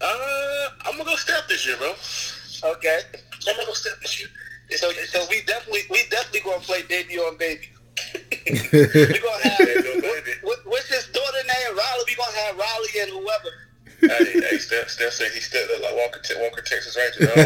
Uh, I'm gonna go step this year, bro. Okay. I'm gonna go step this year. So, so we definitely, we definitely gonna play baby on baby. we gonna have what, what, what's his daughter name? Riley. We gonna have Riley and whoever. Hey, hey, Steph, Steph said he still look like Walker, Te- Walker Texas Ranger.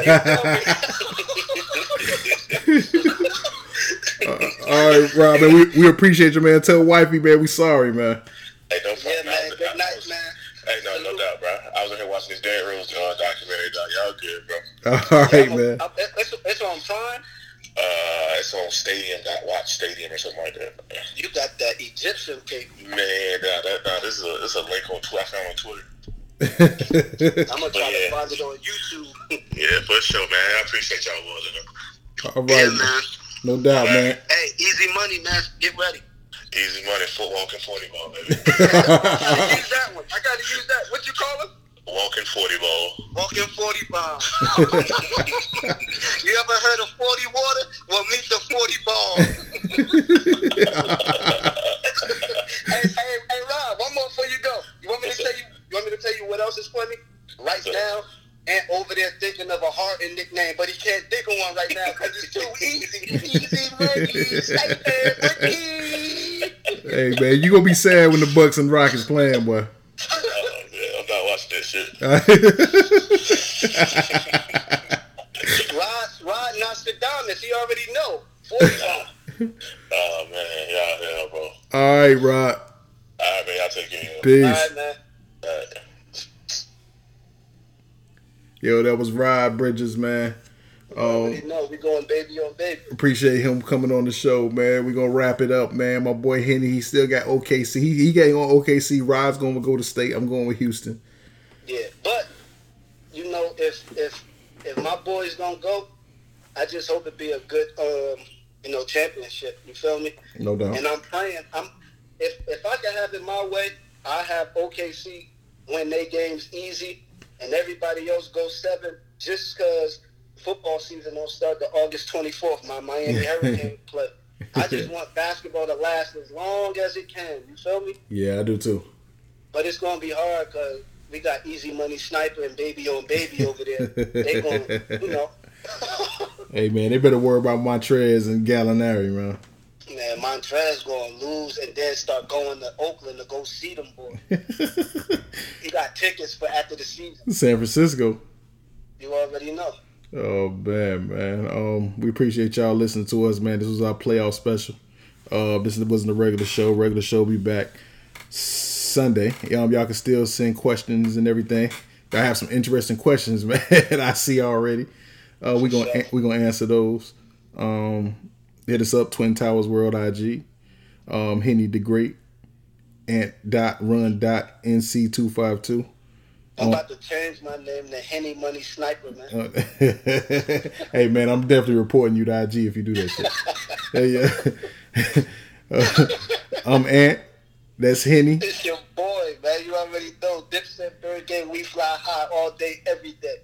uh, all right, Rob, man, we, we appreciate you, man. Tell wifey, man, we sorry, man. Hey, no Yeah, problem. man. Good I night, was- man. Hey, no, no doubt, bro. I was in here watching this Derrick Rose uh, documentary, dog. Y'all good, bro. All right, man. Uh, It's, it's on Prime. Uh, it's on Stadium, got Watch Stadium or something like that. You got that Egyptian cake. Man, nah, that, nah, this is a this is a link on Twitter. I found on Twitter. I'm gonna try Yeah. to find it on YouTube. Yeah, for sure, man. I appreciate y'all willing. All yeah, man. no doubt, man. Hey, easy money, man. Get ready. Easy money, foot walking forty ball, baby. I gotta use that one. I gotta use that. What you call it? walking forty ball. Walking 40 ball. you ever heard of 40 water? Well, meet the 40 ball. hey, hey, hey, Rob, one more before you go. You want me to tell you? You want me to tell you what else is funny? Right now, and over there thinking of a heart and nickname, but he can't think of one right now because it's too easy. Easy money, stipend, money. Hey, man, you gonna be sad when the Bucks and Rockets playing, boy. Oh, yeah, I'm not watching that shit. Rod, Rod Nostradamus, he already know. 40 pounds. Oh man, y'all hell, bro. All right, Rod. All right, man. Y'all take care. All Peace. right, man. All right. Yo, that was Rod Bridges, man. Um, already know we going baby on baby. appreciate him coming on the show, man. We're gonna wrap it up, man. My boy Henny, he still got OKC. He, he got on OKC. Rod's gonna go to state. I'm going with Houston. Yeah, but you know, if if if my boys don't go, I just hope it be a good um, you know, championship. You feel me? No doubt. And I'm playing. I'm if if I can have it my way, I have OKC win their games easy, and everybody else go seven, just because football season don't start to August 24th. My Miami Hurricane play. I just want basketball to last as long as it can. You feel me? Yeah, I do too. But it's gonna be hard because we got easy money sniper and baby on baby over there. They gonna, you know, Hey, man, they better worry about Montrez and Gallinari, man. man, Montrez gonna lose and then start going to Oakland to go see them boys. he got tickets for after the season. San Francisco. You already know. Oh man, man. Um, we appreciate y'all listening to us, man. This was our playoff special. Uh, this wasn't a regular show. Regular show be back Sunday. Um, y'all can still send questions and everything. I have some interesting questions, man. I see already. Uh, we gonna we gonna answer those. Um, hit us up, Twin Towers World IG. Um, Henny the Great. Ant dot run dot nc two five two. I'm about to change my name to Henny Money Sniper, man. Uh, hey man, I'm definitely reporting you to IG if you do that shit. hey, yeah. Uh, I'm Ant. That's Henny. It's your boy, man. You already know. Dipset, third game, we fly high all day, every day.